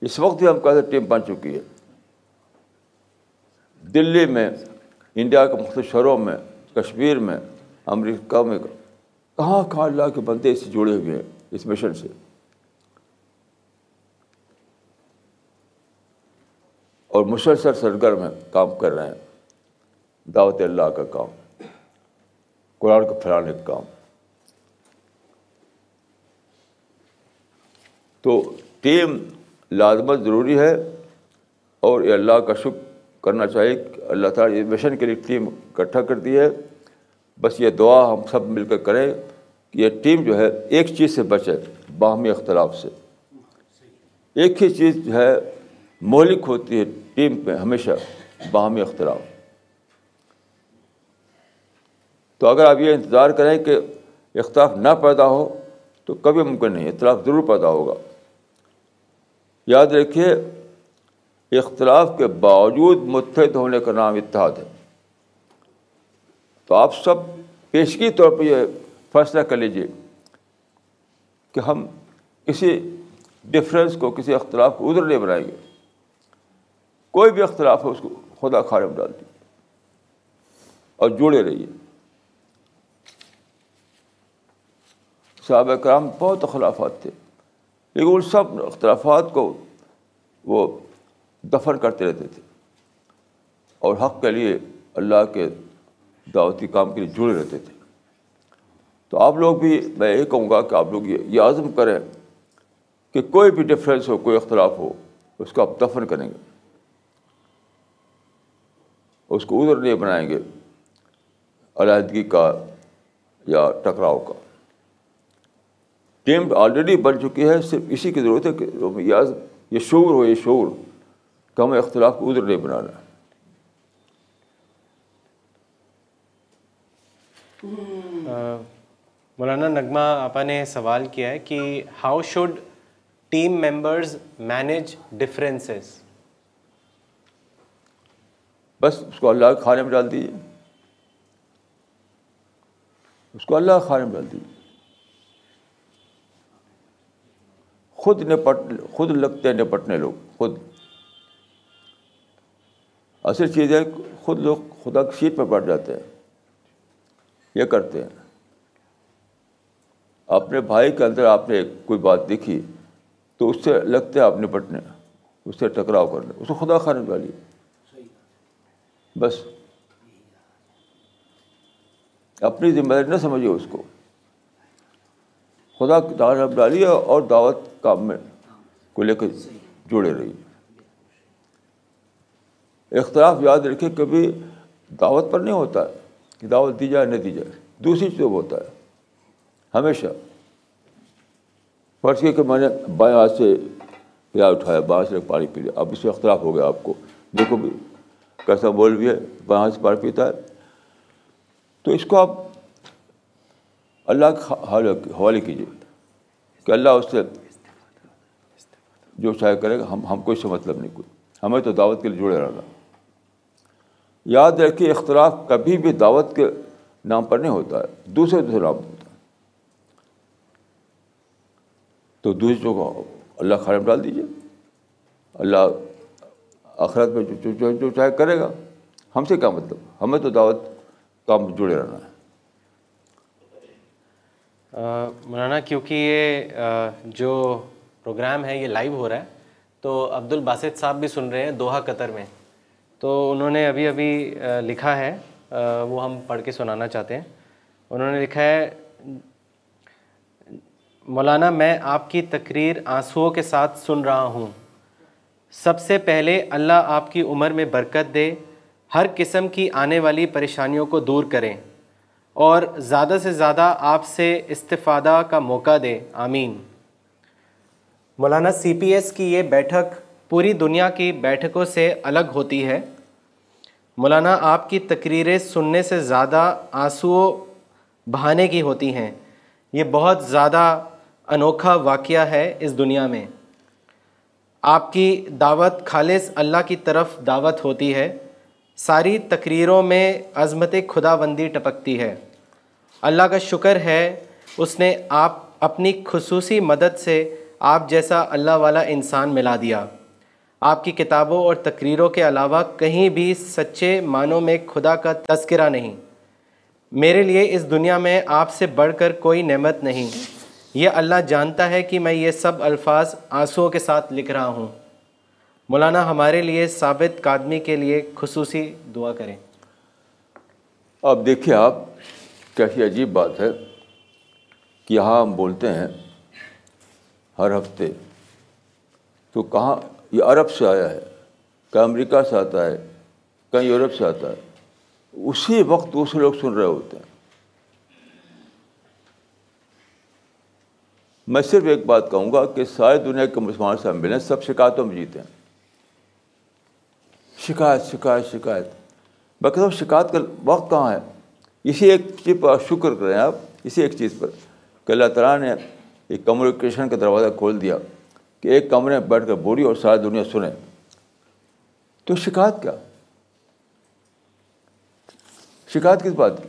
اس وقت ہی ہم کہتے ہیں ٹیم بن چکی ہے۔ دلی میں، انڈیا کے مختلف شہروں میں، کشمیر میں، امریکہ میں، کہاں کہاں اللہ کے بندے اس سے جڑے ہوئے ہیں، اس مشن سے۔ اور مسلسل سرگر میں کام کر رہے ہیں۔ دعوت اللہ کا کام۔ قرآن کو پھیلانے کا کام۔ تو ٹیم لازمت ضروری ہے اور یہ اللہ کا شکر کرنا چاہیے کہ اللہ تعالیٰ اس مشن کے لیے ٹیم اکٹھا کر دی ہے۔ بس یہ دعا ہم سب مل کر کریں کہ یہ ٹیم جو ہے ایک چیز سے بچے باہمی اختلاف سے۔ ایک ہی چیز جو ہے مہلک ہوتی ہے ٹیم پہ ہمیشہ باہمی اختلاف۔ تو اگر آپ یہ انتظار کریں کہ اختلاف نہ پیدا ہو تو کبھی ممکن نہیں اختلاف ضرور پیدا ہوگا۔ یاد رکھیے، اختلاف کے باوجود متحد ہونے کا نام اتحاد ہے۔ تو آپ سب پیشگی طور پہ یہ فیصلہ کر لیجیے کہ ہم کسی ڈفرینس کو، کسی اختلاف کو ادھر نہیں بنائیں گے۔ کوئی بھی اختلاف ہو، اس کو خدا خارے میں ڈال دیجیے اور جڑے رہیے۔ صحابہ کرام بہت اخلافات تھے۔ لیکن ان سب اختلافات کو وہ دفن کرتے رہتے تھے اور حق کے لیے اللہ کے دعوتی کام کے لیے جڑے رہتے تھے۔ تو آپ لوگ بھی میں یہ کہوں گا کہ آپ لوگ یہ عزم کریں کہ کوئی بھی ڈفرینس ہو، کوئی اختلاف ہو، اس کو آپ دفن کریں گے۔ اس کو ادھر نہیں بنائیں گے، علیحدگی کا یا ٹکراؤ کا۔ ٹیم آلریڈی بن چکی ہے صرف اسی کی ضرورت ہے کہ یہ شعور ہو یہ شعور کہ ہمیں اختلاف کو ادھر نہیں بنانا مولانا نغمہ آپا نے سوال کیا ہے کہ how should team members manage differences بس اس کو اللہ کے کھانے میں ڈال دیجیے اس کو اللہ کے کھانے میں ڈال دیجیے خود نپٹ خود لگتے ہیں نپٹنے لوگ، خود۔ اصل چیز ہے خود لوگ خدا کی سیٹ پہ بیٹھ جاتے ہیں، یہ کرتے ہیں۔ اپنے بھائی کے اندر آپ نے کوئی بات دیکھی تو اس سے لگتے ہیں آپ نپٹنے، اس سے ٹکراؤ کرنے، اس کو خدا کھانے والی بس۔ اپنی ذمہ داری نہ سمجھیے اس کو۔ خدا کی دعوت ڈالیے اور دعوت کام میں کو لے کر جڑے رہیے اختلاف یاد رکھے، کبھی دعوت پر نہیں ہوتا ہے کہ دعوت دی جائے، نہ دی جائے۔ دوسری چیز ہوتا ہے۔ ہمیشہ۔ فرض کیا کہ میں نے بائیں ہاتھ سے پیا اٹھایا بائیں سے پانی پی لیا، اب اس سے اختلاف ہو گیا آپ کو۔ دیکھو بھی کیسا بول بھی ہے، بائیں ہاتھ سے پانی پیتا ہے۔ تو اس کو آپ اللہ کے حوالے کیجیے کہ اللہ اس سے جو چاہے کرے گا، ہم ہم کو اس سے مطلب نہیں کوئی۔ ہمیں تو دعوت کے لیے جڑے رہنا۔ یاد رکھیے اختلاف کبھی بھی دعوت کے نام پر نہیں ہوتا ہے دوسرے دوسرے نام ہوتا۔ ہے تو دوسرے کو اللہ خراب ڈال دیجیے اللہ آخرت میں جو جو جو چاہے کرے گا۔ ہم سے کیا مطلب؟ ہمیں تو دعوت کام جڑے رہنا ہے۔ مولانا، کیونکہ یہ جو پروگرام ہے، یہ لائیو ہو رہا ہے۔ تو عبد الباسط صاحب بھی سن رہے ہیں دوحہ قطر میں۔ تو انہوں نے ابھی ابھی لکھا ہے وہ ہم پڑھ کے سنانا چاہتے ہیں۔ انہوں نے لکھا ہے، مولانا، میں آپ کی تقریر آنسوؤں کے ساتھ سن رہا ہوں۔ سب سے پہلے اللہ آپ کی عمر میں برکت دے، ہر قسم کی آنے والی پریشانیوں کو دور کریں۔ اور زیادہ سے زیادہ آپ سے استفادہ کا موقع دے۔ آمین۔ مولانا سی پی ایس کی یہ بیٹھک پوری دنیا کی بیٹھکوں سے الگ ہوتی ہے۔ مولانا، آپ کی تقریریں سننے سے زیادہ آنسو بہانے کی ہوتی ہیں۔ یہ بہت زیادہ انوکھا واقعہ ہے اس دنیا میں۔ آپ کی دعوت خالص اللہ کی طرف دعوت ہوتی ہے۔ ساری تقریروں میں عظمت خدا بندی ٹپکتی ہے۔ اللہ کا شکر ہے اس نے آپ اپنی خصوصی مدد سے آپ جیسا اللہ والا انسان ملا دیا۔ آپ کی کتابوں اور تقریروں کے علاوہ کہیں بھی سچے معنوں میں خدا کا تذکرہ نہیں۔ میرے لیے اس دنیا میں آپ سے بڑھ کر کوئی نعمت نہیں۔ یہ اللہ جانتا ہے کہ میں یہ سب الفاظ آنسوؤں کے ساتھ لکھ رہا ہوں۔ مولانا، ہمارے لیے ثابت قادمی کے لیے خصوصی دعا کریں۔ اب دیکھیے آپ، کیسی عجیب بات ہے کہ یہاں ہم بولتے ہیں ہر ہفتے۔ تو کہاں؟ یہ عرب سے آیا ہے کہیں امریکہ سے آتا ہے، کہیں یورپ سے آتا ہے۔ اسی وقت دوسرے لوگ سن رہے ہوتے ہیں۔ میں صرف ایک بات کہوں گا کہ ساری دنیا کے مسلمان سے ہم ملیں، سب شکایتوں میں جیتے ہیں۔ شکایت شکایت شکایت۔ میں کہتا ہوں شکایت کا وقت کہاں ہے؟ اسی ایک چیز پر شکر کریں آپ، اسی ایک چیز پر کہ اللہ تعالیٰ نے ایک کمیونیکیشن کا دروازہ کھول دیا کہ ایک کمرے میں بیٹھ کر بولی اور ساری دنیا سنیں۔ تو شکایت کیا؟ شکایت کس بات کی؟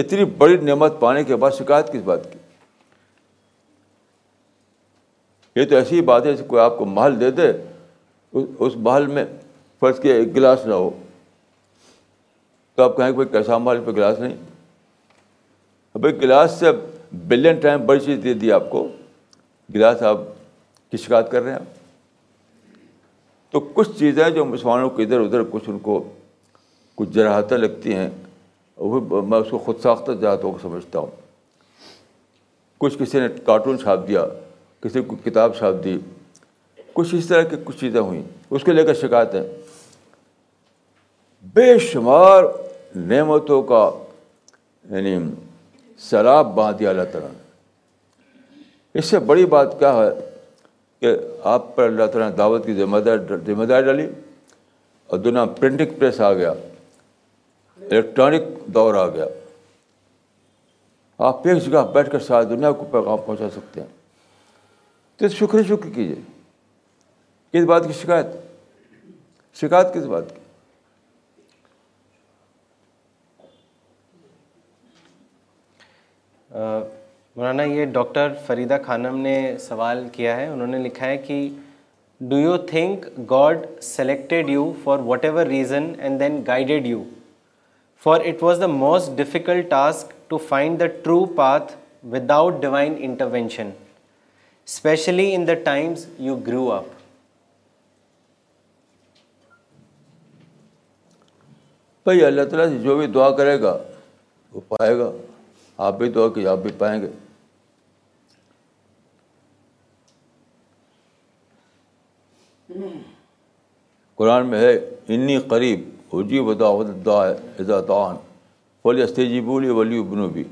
اتنی بڑی نعمت پانے کے بعد شکایت کس بات کی؟ یہ تو ایسی بات ہے کوئی آپ کو محل دے دے، اس محل میں فرض کیا ایک گلاس نہ ہو۔ تو آپ کہیں کہ بھائی کیسا محل پہ گلاس نہیں۔ بھائی گلاس سے بلین ٹائم بڑی چیز دے دی آپ کو۔ گلاس آپ کی شکایت کر رہے ہیں۔ آپ تو کچھ چیزیں جو مسلمانوں کو ادھر ادھر کچھ ان کو کچھ جراحتیں لگتی ہیں، وہ میں اس کو خود ساختہ جراحتوں کو سمجھتا ہوں۔ کچھ کسی نے کارٹون چھاپ دیا، کسی کو کتاب چھاپ دی، کچھ اس طرح کی کچھ چیزیں ہوئیں۔ اس کو لے کر شکایت ہے بے شمار نعمتوں کا یعنی سیلاب باندھ دیا اللہ تعالیٰ نے۔ اس سے بڑی بات کیا ہے کہ آپ پر اللہ تعالیٰ نے دعوت کی ذمہ دار ذمہ داری ڈالی اور دنیا پرنٹنگ پریس آ گیا۔ الیکٹرانک دور آ گیا۔ آپ ایک جگہ بیٹھ کر ساری دنیا کو پیغام پہنچا سکتے ہیں۔ تو شکر شکر کیجیے۔ کس بات کی شکایت؟ شکایت کس بات کی؟ مولانا، یہ ڈاکٹر فریدہ خانم نے سوال کیا ہے۔ انہوں نے لکھا ہے کہ do you think God selected you for whatever reason and then guided you for it was the most difficult task to find the true path without divine intervention especially in the times you grow up بھائی، اللہ تعالیٰ سے جو بھی دعا کرے گا، وہ پائے گا۔ آپ بھی دعا کہ آپ بھی پائیں گے۔ قرآن میں ہے، انی قریب عجیب دعوت دعان ولی استجی بولی ولی بنوبی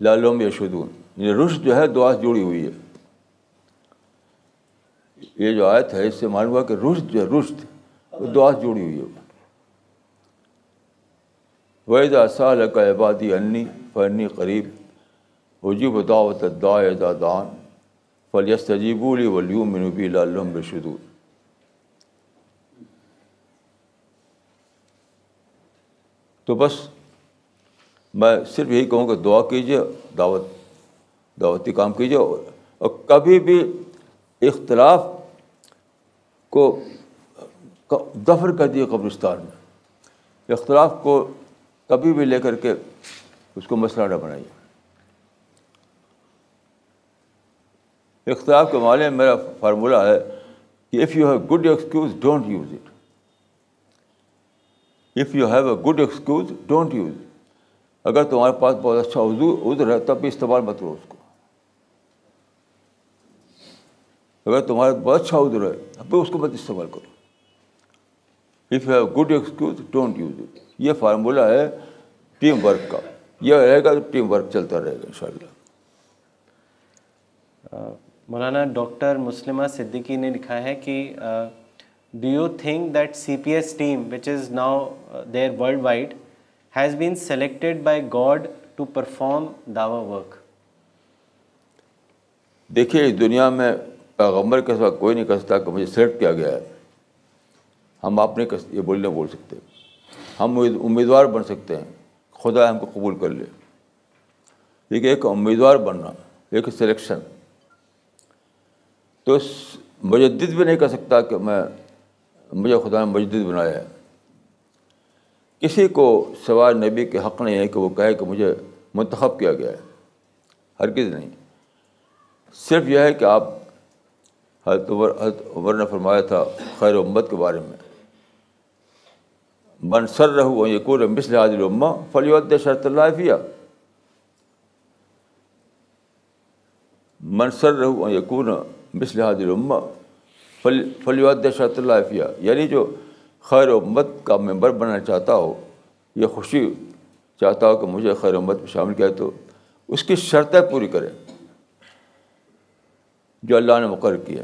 لالوم یشدون یہ یعنی رشت جو ہے، دعا سے جڑی ہوئی ہے۔ یہ جو آیت ہے، اس سے معلوم ہوا کہ رشت جو ہے رشت وہ دعا سے جڑی ہوئی ہے۔ وحید صاحل کا عبادی انی فنی قریب عجیب دعوت دا دان فلیست عجیبولی ولیوم منوبی لالم بشدود تو بس میں صرف یہی کہوں کہ دعا کیجیے دعوت، دعوتی کام کیجیے اور کبھی بھی اختلاف کو دفر کر دیے قبرستان میں، اختلاف کو کبھی بھی لے کر کے اس کو مسئلہ نہ بنائیے۔ اختلاف کے معاملے میں میرا فارمولہ ہے کہ if you have good excuse don't use it if you have a good excuse don't use اگر تمہارے پاس بہت اچھا ادھر ہے، تب بھی استعمال مت کرو اس کو۔ اگر تمہارے بہت اچھا ادھر ہے، تب بھی اس کو مت استعمال کرو۔ If you have good excuse don't use it یہ فارمولہ ہے ٹیم ورک کا۔ یہ رہے گا تو ٹیم ورک چلتا رہے گا ان شاء اللہ مولانا ڈاکٹر مسلمہ صدیقی نے لکھا ہے کہ do you think that C P S team which is now there worldwide has been selected by God to perform Dawa work دیکھیے اس دنیا میں پیغمبر کے ساتھ کوئی نہیں کر سکتا کہ مجھے سلیکٹ کیا گیا ہے۔ ہم آپ نہیں یہ بول نہیں بول سکتے۔ ہم امیدوار بن سکتے ہیں۔ خدا ہم کو قبول کر لے۔ لیکن ایک امیدوار بننا، ایک سلیکشن تو مجدد بھی نہیں کر سکتا کہ میں مجھے خدا نے مجدد بنایا ہے۔ کسی کو سوائے نبی کے حق نہیں ہے کہ وہ کہے کہ مجھے منتخب کیا گیا ہے۔ ہرگز نہیں۔ صرف یہ ہے کہ آپ حضرت عمر نے فرمایا تھا خیر امت کے بارے میں۔ من سر رہو یقور مثل حاضر اما فلیود شرط اللہ فیا من سر رہو یقون مثل حاضر اما فل فلیود شرط اللہ فیا یعنی جو خیر امت کا ممبر بننا چاہتا ہو یہ خوشی چاہتا ہو کہ مجھے خیر امت میں شامل کیا تو اس کی شرطیں پوری کرے جو اللہ نے مقرر کیا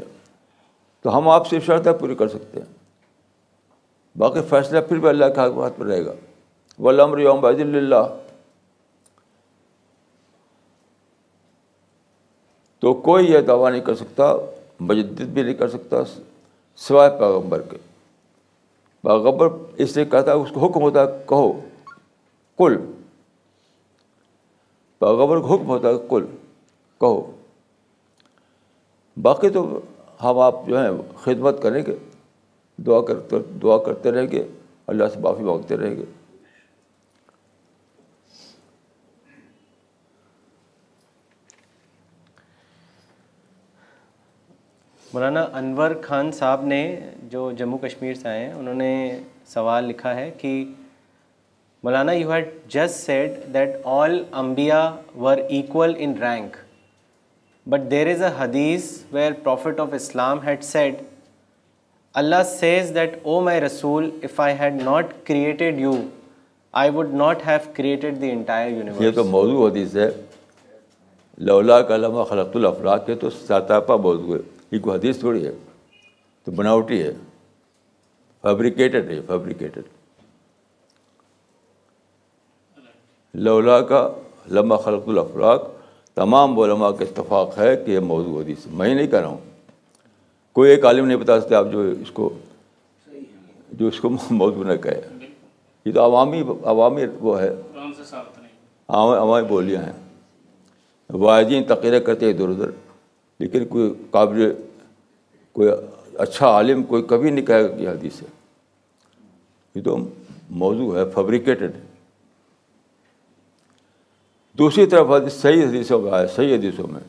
تو ہم آپ سے شرطیں پوری کر سکتے ہیں۔ باقی فیصلہ پھر بھی اللہ کے ہاتھ پر رہے گا۔ وہ علامر یوم بد اللہ تو کوئی یہ دعویٰ نہیں کر سکتا، مجدد بھی نہیں کر سکتا، سوائے پیغمبر کے۔ پیغمبر اس لیے کہتا ہے، اس کو حکم ہوتا ہے، کہو کل پیغمبر کو حکم ہوتا ہے کل کہو۔ باقی تو ہم آپ جو ہیں خدمت کریں گے۔ دعا کرتے دعا کرتے رہیں گے، اللہ سے معافی مانگتے رہیں گے۔ مولانا انور خان صاحب نے جو جموں کشمیر سے آئے ہیں، انہوں نے سوال لکھا ہے کہ مولانا you had just said that all امبیا were equal in rank but there is a حدیث where prophet of Islam had said Allah says that O my رسول if I had not created you I would not have created the entire universe یہ تو موضوع حدیث ہے۔ لولا کا خلق الافلاق کے تو ساتاپا موضوع ہے۔ یہ کوئی حدیث تھوڑی ہے۔ تو بناوٹی ہے۔ فیبریکیٹڈ ہے فیبریکیٹڈ لولا کا لمحہ خلق الافلاق، تمام علماء کا اتفاق ہے کہ یہ موضوع حدیث میں ہی نہیں کہہ رہا ہوں۔ کوئی ایک عالم نہیں بتا سکتے آپ جو اس کو جو اس کو موضوع نہ کہے یہ تو عوامی عوامی وہ ہے۔ عوامی بولیاں ہیں۔ واحدین تقریر کرتے ادھر ادھر، لیکن کوئی قابل کوئی اچھا عالم کوئی کبھی نہیں کہے گا کہ حدیث ہے۔ یہ تو موضوع ہے فیبریکیٹڈ دوسری طرف حدیث صحیح حدیثوں میں آیا صحیح حدیثوں میں،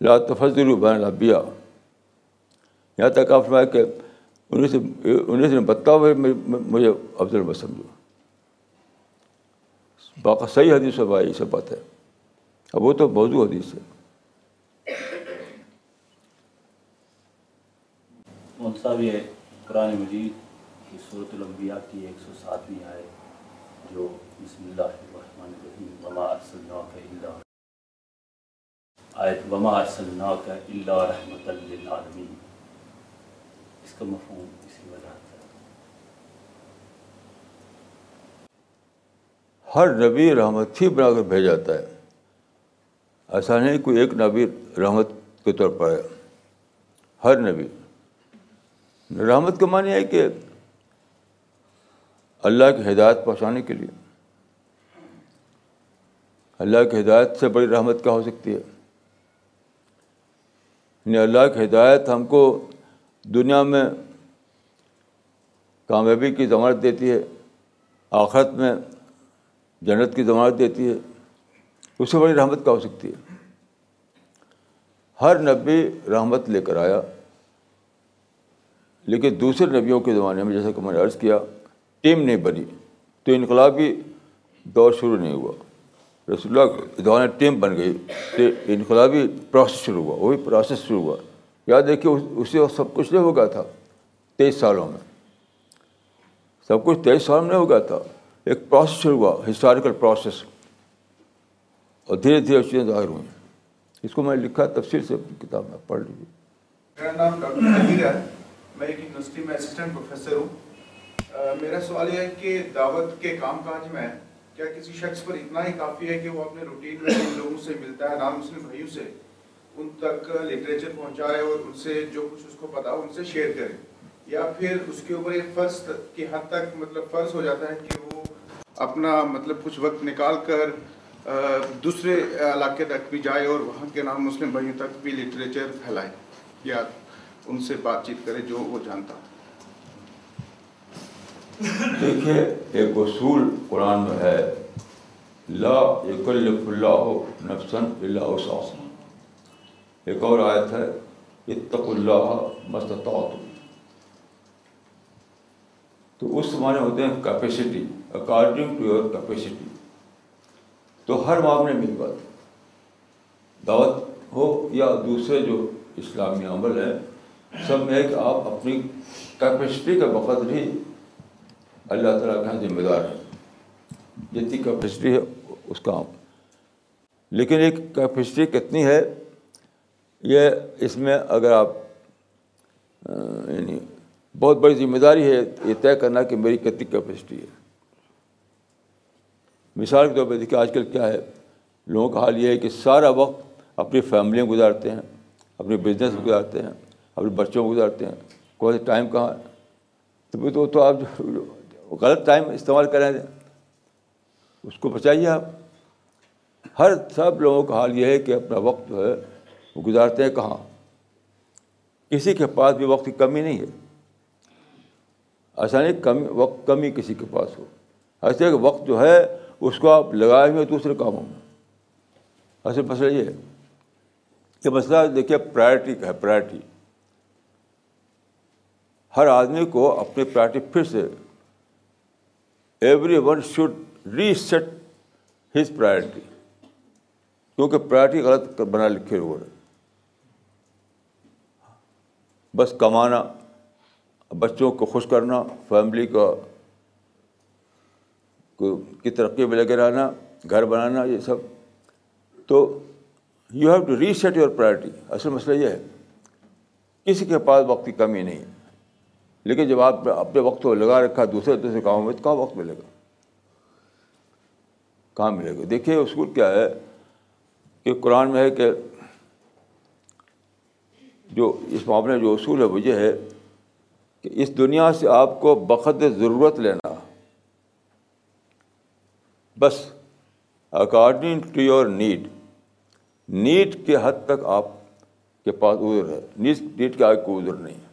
لا تفضل بین الانبیاء یہاں تک آپ فرمایا کہ انیس انیس نے بتاؤ ہوئے مجھے افضل مت سمجھو۔ باقا صحیح حدیث و بھائی سے بات ہے۔ اب وہ تو موضوع حدیث ہے۔ صاحب، یہ قرآن مجید کی صورت الانبیاء کی ایک سو ساتویں آئے جو بسم اللہ الرحمن الرحیم، وما ارسلناک الا آیت، وما ارسلناک الا رحمت للعالمین کا مفہوم اسی وجہ سے ہر نبی رحمت ہی بنا کر بھیجا جاتا ہے۔ ایسا نہیں کوئی ایک نبی رحمت کے طور پر ہے۔ ہر نبی۔ رحمت کا معنی ہے کہ اللہ کی ہدایت پہنچانے کے لیے۔ اللہ کی ہدایت سے بڑی رحمت کیا ہو سکتی ہے۔ یعنی اللہ کی ہدایت ہم کو دنیا میں کامیابی کی ضمانت دیتی ہے، آخرت میں جنت کی ضمانت دیتی ہے، اس سے بڑی رحمت کیا ہو سکتی ہے؟ ہر نبی رحمت لے کر آیا، لیکن دوسرے نبیوں کے زمانے میں، جیسا کہ میں نے عرض کیا، ٹیم نہیں بنی، تو انقلابی دور شروع نہیں ہوا۔ رسول اللہ کے زمانے ٹیم بن گئی، تو انقلابی پروسیس شروع ہوا وہی پروسیس شروع ہوا۔ یاد دیکھیے اسی وقت سب کچھ نہیں ہو گیا تھا، تیئیس سالوں میں۔ سب کچھ تیئیس سالوں میں نہیں ہو گیا تھا، ایک پروسیس شروع ہوا ہسٹوریکل پروسیس اور دھیرے دھیرے چیزیں ظاہر ہوئیں۔ اس کو میں لکھا، تفصیل سے کتاب میں، پڑھ لیجیے میرا نام ڈاکٹر ہے۔ میں ایک یونیورسٹی میں اسسٹنٹ پروفیسر ہوں۔ میرا سوال یہ ہے کہ دعوت کے کام کاج میں کیا کسی شخص پر اتنا ہی کافی ہے کہ وہ اپنے روٹین میں لوگوں سے ملتا ہے نام مسلم بھائیوں سے؟ ان تک لٹریچر پہنچائے اور ان سے جو کچھ اس کو پتا ہو، ان سے شیئر کرے یا پھر اس کے اوپر ایک فرض کی حد تک مطلب فرض ہو جاتا ہے کہ وہ اپنا مطلب کچھ وقت نکال کر دوسرے علاقے تک بھی جائے اور وہاں کے نام مسلم بھائیوں تک بھی لٹریچر پھیلائے۔ یا ان سے بات چیت کرے جو وہ جانتا۔ دیکھیے ایک اصول قرآن میں ہے، لا یکلف اللہ نفسن اللہ وسعها ایک اور آیت ہے اتق اللہ مستطاعت تو اس معنی ہوتے ہیں capacity according to your capacity تو ہر معاملے میں بات دعوت ہو یا دوسرے جو اسلامی عمل ہیں، سب میں کہ آپ اپنی کیپیسٹی کا بقدر ہی اللہ تعالیٰ کے ہاں ذمہ دار ہے جتنی کیپیسٹی ہے، اس کا لیکن ایک کیپیسٹی کتنی ہے؟ یہ اس میں اگر آپ یعنی بہت بڑی ذمہ داری ہے یہ طے کرنا کہ میری کتنی کیپیسٹی ہے۔ مثال کے طور پہ دیکھیے آج کل کیا ہے، لوگوں کا حال یہ ہے کہ سارا وقت اپنی فیملیاں گزارتے ہیں، اپنے بزنس گزارتے ہیں، اپنے بچوں کو گزارتے ہیں۔ کون سے ٹائم کہاں ہے؟ تو تو آپ جو غلط ٹائم استعمال کریں اس کو بچائیے آپ۔ ہر سب لوگوں کا حال یہ ہے کہ اپنا وقت جو ہے وہ گزارتے ہیں کہاں؟ کسی کے پاس بھی وقت کی کمی نہیں ہے۔ ایسا نہیں کمی وقت کمی کسی کے پاس ہو۔ ایسے کہ وقت جو ہے، اس کو آپ لگائے ہوئے دوسرے کاموں میں۔ اصل مسئلہ یہ ہے کہ مسئلہ دیکھیے پرائرٹی کا ہے پرائرٹی ہر آدمی کو اپنی پرائرٹی پھر سے everyone should reset his priority کیونکہ پرائرٹی غلط بنا لکھے ہوئے بس کمانا، بچوں کو خوش کرنا فیملی کا کی ترقی میں لگے رہنا، گھر بنانا، یہ سب۔ تو you have to reset your priority اصل مسئلہ یہ ہے، کسی کے پاس وقت کی کمی نہیں۔ ہے لیکن جب آپ اپنے وقت کو لگا رکھا، دوسرے دوسرے کاموں میں، تو کہاں وقت ملے گا کہاں ملے گا۔ دیکھیے اصول کیا ہے کہ قرآن میں ہے کہ جو اس معاملے جو اصول ہے، وہ یہ ہے کہ اس دنیا سے آپ کو بخت ضرورت لینا۔ بس according to your need need کے حد تک آپ کے پاس ادھر ہے۔ نیڈ کے آگے کوئی ادھر نہیں ہے۔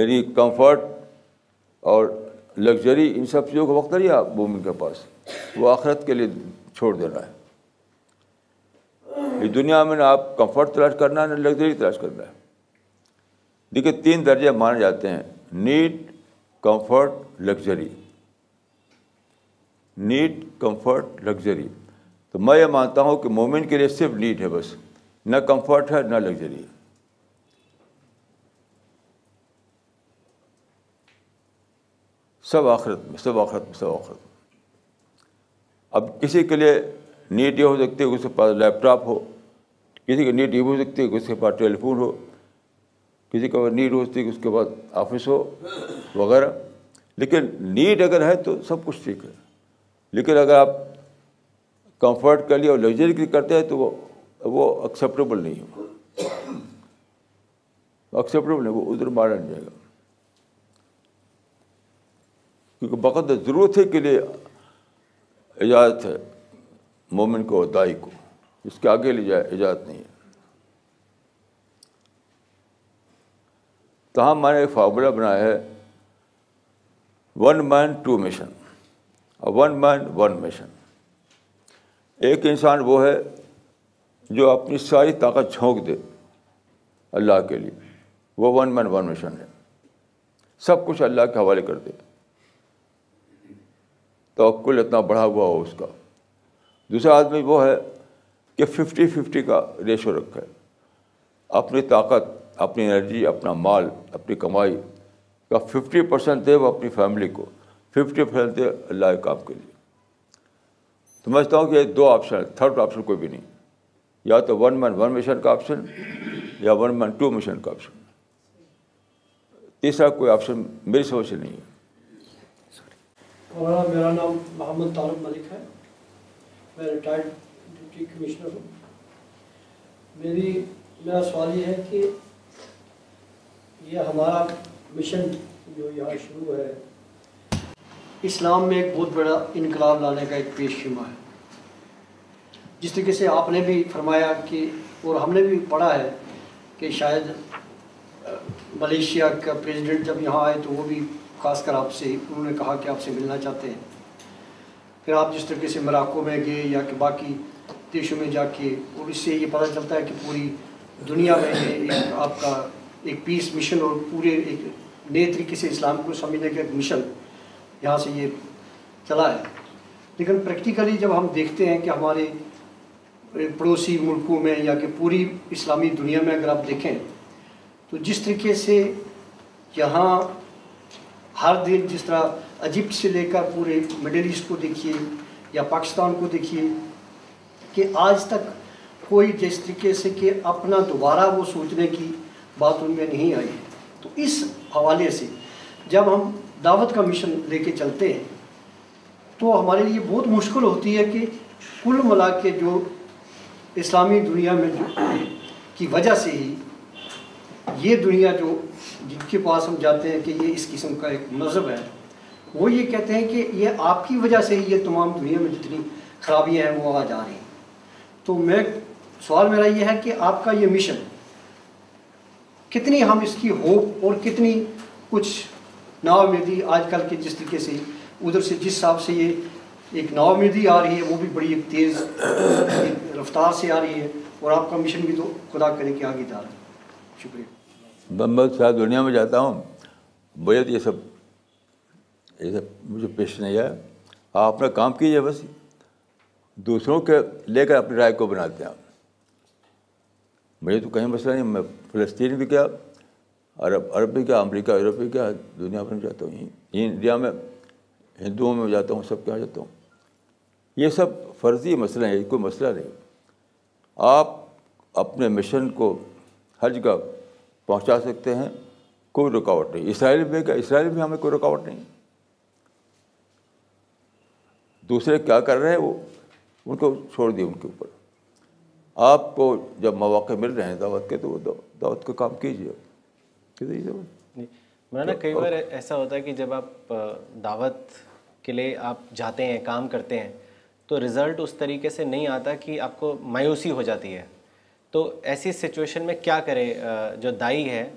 یعنی کمفرٹ اور لگژری ان سب چیزوں کا وقت نہیں آپ مومن کے پاس۔ وہ آخرت کے لیے چھوڑ دینا ہے۔ اس دنیا میں نہ آپ کمفرٹ تلاش کرنا ہے، نہ لگژری تلاش کرنا ہے۔ دیکھیے، تین درجے مانے جاتے ہیں۔ Need, comfort, luxury. Need, comfort, luxury. تو میں یہ مانتا ہوں کہ مومن کے لیے صرف نیڈ ہے بس۔ نہ کمفرٹ ہے، نہ لگژری۔ ہے سب آخرت میں، سب آخرت میں، سب آخرت میں۔ اب کسی کے لیے نیٹ یہ ہو سکتی ہے کہ اس کے پاس لیپ ٹاپ ہو، کسی کی نیٹ یہ ہو سکتی ہے کہ اس کے پاس ٹیلی فون ہو، کسی کا نیٹ ہو سکتی ہے کہ اس کے پاس آفس ہو وغیرہ۔ لیکن نیٹ اگر ہے تو سب کچھ ٹھیک ہے۔ لیکن اگر آپ کمفرٹ کے لیے اور لگژری کے لیے کرتے ہیں تو وہ وہ ایکسیپٹیبل نہیں ہے ایکسیپٹیبل نہیں، وہ ادھر مارا نہیں جائے گا۔ کیونکہ بقد ضرورت ہے کے لیے اجازت ہے۔ مومن کو دائی کو۔ اس کے آگے لے جائے اجازت نہیں ہے۔ تاہم میں نے ایک فارمولہ بنایا ہے one man two mission one man one mission ایک انسان وہ ہے جو اپنی ساری طاقت جھونک دے اللہ کے لیے۔ وہ ون مین ون مشن ہے۔ سب کچھ اللہ کے حوالے کر دے۔ توکل اتنا بڑھا ہوا ہو اس کا۔ دوسرا آدمی وہ ہے کہ ففٹی ففٹی کا ریشو رکھا ہے اپنی طاقت، اپنی انرجی، اپنا مال، اپنی کمائی کا ففٹی پرسینٹ دے وہ اپنی فیملی کو۔ ففٹی پرسینٹ دے اللہ کے کام کے لیے۔ تو میں سمجھتا ہوں کہ یہ دو آپشن ہے تھرڈ آپشن کوئی بھی نہیں۔ یا تو ون مین ون مشن کا آپشن یا ون مین ٹو مشن کا آپشن تیسرا کوئی آپشن میری سمجھ سے نہیں ہے۔ میرا نام محمد طارق ملک ہے۔ میں ریٹائرڈ ڈپٹی کمشنر ہوں۔ میری میرا سوال یہ ہے کہ یہ ہمارا مشن جو یہاں شروع ہے، اسلام میں ایک بہت بڑا انقلاب لانے کا ایک پیش خیمہ ہے۔ جس طریقے سے آپ نے بھی فرمایا کہ، اور ہم نے بھی پڑھا ہے کہ شاید، ملیشیا کا پریزیڈنٹ جب یہاں آئے تو وہ بھی خاص کر آپ سے، انہوں نے کہا کہ آپ سے ملنا چاہتے ہیں۔ پھر آپ جس طریقے سے مراکو میں گئے یا کہ باقی دیشوں میں جا کے، اور اس سے یہ پتہ چلتا ہے کہ پوری دنیا میں ایک آپ کا ایک پیس مشن اور پورے ایک نئے طریقے سے اسلام کو سمجھنے کا ایک مشن یہاں سے یہ چلا ہے۔ لیکن پریکٹیکلی جب ہم دیکھتے ہیں کہ ہمارے پڑوسی ملکوں میں یا کہ پوری اسلامی دنیا میں اگر آپ دیکھیں، تو جس طریقے سے یہاں ہر دن جس طرح ایجپٹ سے لے کر پورے مڈل ایسٹ کو دیکھیے یا پاکستان کو دیکھیے کہ آج تک کوئی جس طریقے سے کہ اپنا دوبارہ وہ سوچنے کی بات ان میں نہیں آئی ہے۔ تو اس حوالے سے جب ہم دعوت کا مشن لے کے چلتے ہیں، تو ہمارے لیے بہت مشکل ہوتی ہے کہ کل ملا کے جو اسلامی دنیا میں جو کی وجہ سے ہی یہ دنیا جو جن کے پاس ہم جاتے ہیں کہ یہ اس قسم کا ایک مذہب ہے وہ یہ کہتے ہیں کہ یہ آپ کی وجہ سے ہی یہ تمام دنیا میں جتنی خرابیاں ہیں وہ آ جا رہی ہیں۔ تو میں سوال میرا یہ ہے کہ آپ کا یہ مشن کتنی ہم اس کی ہوپ اور کتنی کچھ ناؤمیدی آج کل کے جس طریقے سے ادھر سے جس حساب سے یہ ایک ناؤمیدی آ رہی ہے، وہ بھی بڑی ایک تیز ایک رفتار سے آ رہی ہے اور آپ کا مشن بھی تو خدا کرے کہ آگے جا رہا ہے۔ شکریہ۔ میں شاید دنیا میں جاتا ہوں مجھے یہ سب یہ سب مجھے پیش نہیں آیا۔ آپ اپنا کام کیجیے بس۔ دوسروں کے لے کر اپنی رائے کو بناتے ہیں مجھے تو کہیں مسئلہ نہیں، میں فلسطین بھی کیا عرب عرب بھی کیا، امریکہ، یورپ بھی کیا، دنیا بھر میں جاتا ہوں۔ انڈیا میں، ہندوؤں میں جاتا ہوں، سب کہاں جاتا ہوں۔ یہ سب فرضی مسئلہ ہیں کوئی مسئلہ نہیں۔ آپ اپنے مشن کو ہر جگہ پہنچا سکتے ہیں، کوئی رکاوٹ نہیں۔ اسرائیل میں کیا، اسرائیل میں ہمیں کوئی رکاوٹ نہیں۔ دوسرے کیا کر رہے ہیں وہ؟ ان کو چھوڑ دیے ان کے اوپر۔ آپ کو جب مواقع مل رہے ہیں دعوت کے تو وہ دعوت کا کام کیجیے مولانا کئی بار ایسا ہوتا ہے کہ جب آپ دعوت کے لیے آپ جاتے ہیں کام کرتے ہیں تو رزلٹ اس طریقے سے نہیں آتا کہ آپ کو مایوسی ہو جاتی ہے۔ تو ایسی سچویشن میں کیا کرے جو دائی ہے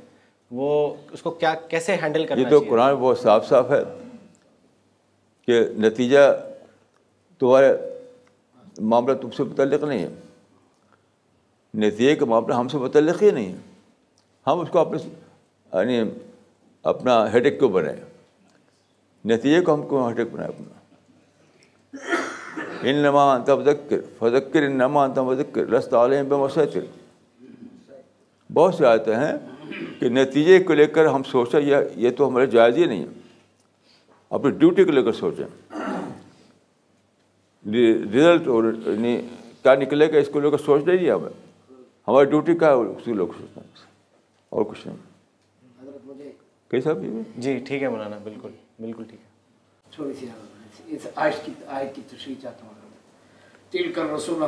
وہ اس کو کیا کیسے ہینڈل کرنا یہ تو قرآن بہت صاف صاف ہے کہ نتیجہ تمہارے معاملہ تم سے متعلق نہیں ہے۔ نتیجے کا معاملہ ہم سے متعلق ہی نہیں ہے۔ ہم اس کو اپنے یعنی اپنا ہیڈ ایک کیوں بنائیں نتیجے کو ہم کو ہیڈ ایک بنائیں اپنا۔ ان نما انت مذکر، فذکر ان نما انت مذکر، لست علیہم بے مسیطر بہت سے آتے ہیں کہ نتیجے کو لے کر ہم سوچیں، یہ یہ تو ہمارے جائز ہی نہیں ہے۔ اپنی ڈیوٹی کو لے کر سوچیں۔ رزلٹ اور یعنی کیا نکلے گا اس کو سوچنا ہی نہیں ہمیں۔ ہماری ڈیوٹی کیا ہے اس کو لوگ سوچنا ہے اور کچھ نہیں۔ کیسا بھی۔ جی ٹھیک ہے مولانا بالکل بالکل ٹھیک ہے۔ تھوڑی سی اس آیت کی آیت کی تشریح چاہتا ہوں۔ تل کر رسول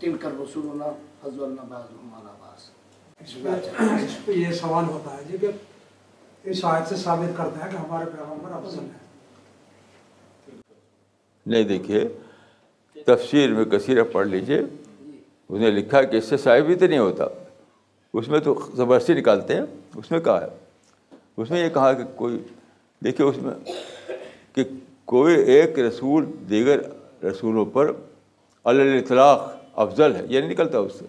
تل کر رسول فضل اس پہ اس پہ یہ سوال ہوتا ہے جی کہ اس آیت سے ثابت کرتا ہے کہ ہمارے پیغمبر افضل ہیں۔ نہیں دیکھیے تفسیر میں کثیرہ پڑھ لیجیے اس نے لکھا کہ اس سے صاحب ہی تو نہیں ہوتا۔ اس میں تو زبردستی نکالتے ہیں۔ اس میں کہا ہے۔ اس میں یہ کہا کہ کوئی، دیکھیے اس میں کہ کوئی ایک رسول، دیگر رسولوں پر الاطلاق افضل ہے یہ نہیں نکلتا اس سے۔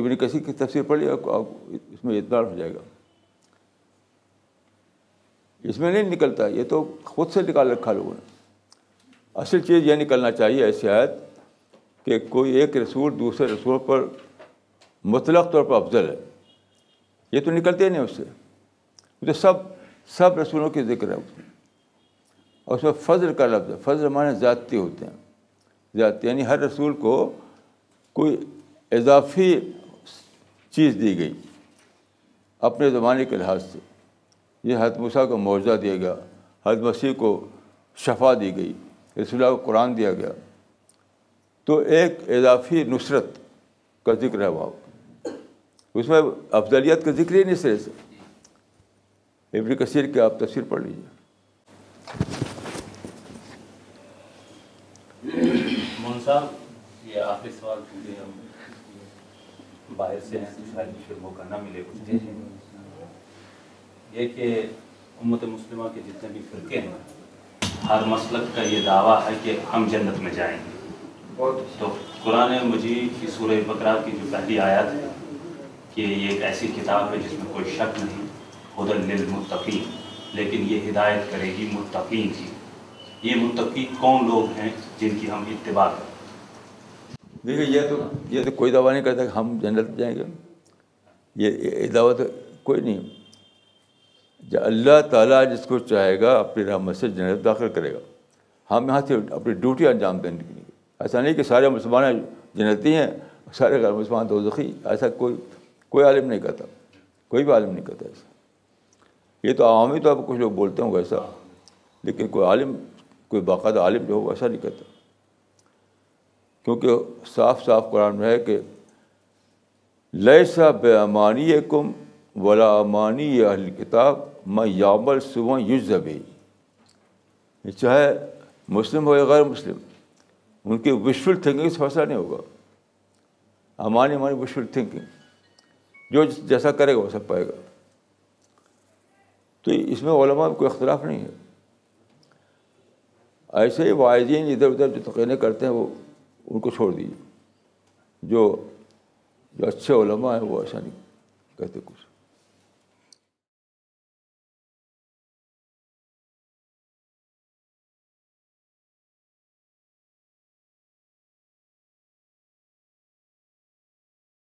ابن کثیر کی تفسیر پڑھ لیا اس میں اطلاع ہو جائے گا۔ اس میں نہیں نکلتا، یہ تو خود سے نکال رکھا لوگوں نے۔ اصل چیز یہ نکلنا چاہیے ایسی آیت کہ کوئی ایک رسول دوسرے رسول پر مطلق طور پر افضل ہے۔ یہ تو نکلتے نہیں اس سے۔ تو سب سب رسولوں کی ذکر ہے۔ اس میں اور اس میں فضل کا لفظ ہے۔ فضل معنی ذاتی ہوتے ہیں۔ ذاتی یعنی ہر رسول کو کوئی اضافی چیز دی گئی۔ اپنے زمانے کے لحاظ سے۔ یہ حد مسیح کو معاوضہ دیا گیا۔ حد مسیح کو شفا دی گئی۔ رسول اللہ کو قرآن دیا گیا۔ تو ایک اضافی نصرت کا ذکر ہے وہاں۔ اس میں افضلیت کا ذکر ہی نہیں سرے سے ابن کثیر کی آپ تفسیر پڑھ لیجیے صاحب، یہ آخری سوال چونکہ ہم باہر سے ہیں، تو شاید پھر موقع نہ ملے کچھ۔ یہ کہ امت مسلمہ کے جتنے بھی فرقے ہیں ہر مسلک کا یہ دعویٰ ہے کہ ہم جنت میں جائیں۔ گے تو قرآن مجید کی سورہ بقرہ کی جو پہلی آیت ہے کہ یہ ایک ایسی کتاب ہے جس میں کوئی شک نہیں خدل للمتقین۔ لیکن یہ ہدایت کرے گی متقین کی۔ یہ متقی کون لوگ ہیں جن کی ہم اتباع کریں؟ دیکھیے یہ تو یہ تو کوئی دعویٰ نہیں کرتا کہ ہم جنت میں جائیں گے۔ یہ دعویٰ تو کوئی نہیں۔ اللہ تعالیٰ جس کو چاہے گا اپنی رحمت سے جنت داخل کرے گا۔ ہم یہاں سے اپنی ڈیوٹی انجام دینے کے لیے ایسا نہیں کہ سارے مسلمان جنتی ہیں، سارے غیر مسلمان تو زخی ایسا کوئی کوئی عالم نہیں کہتا۔ کوئی بھی عالم نہیں کہتا ایسا۔ یہ تو عوامی طور پر کچھ لوگ بولتے ہوں ویسا لیکن کوئی عالم، کوئی باقاعدہ عالم جو ہو، ایسا نہیں کہتا۔ کیونکہ صاف صاف قرآن میں ہے کہ لیے بے امانی کم ولا امانی اہل کتاب میں یامل صبح یوز زبی چاہے مسلم ہو یا غیر مسلم. ان کی وشفل تھنکنگ سے فیصلہ نہیں ہوگا. امانی امانی وشفل تھنکنگ جو جیسا کرے گا ویسا پائے گا. تو اس میں علماء میں کوئی اختلاف نہیں ہے. ایسے ہی واعظین ادھر ادھر جو تقینے کرتے ہیں وہ ان کو چھوڑ دیجیے جو جو اچھے علماء ہیں وہ ایسا نہیں کہتے کچھ.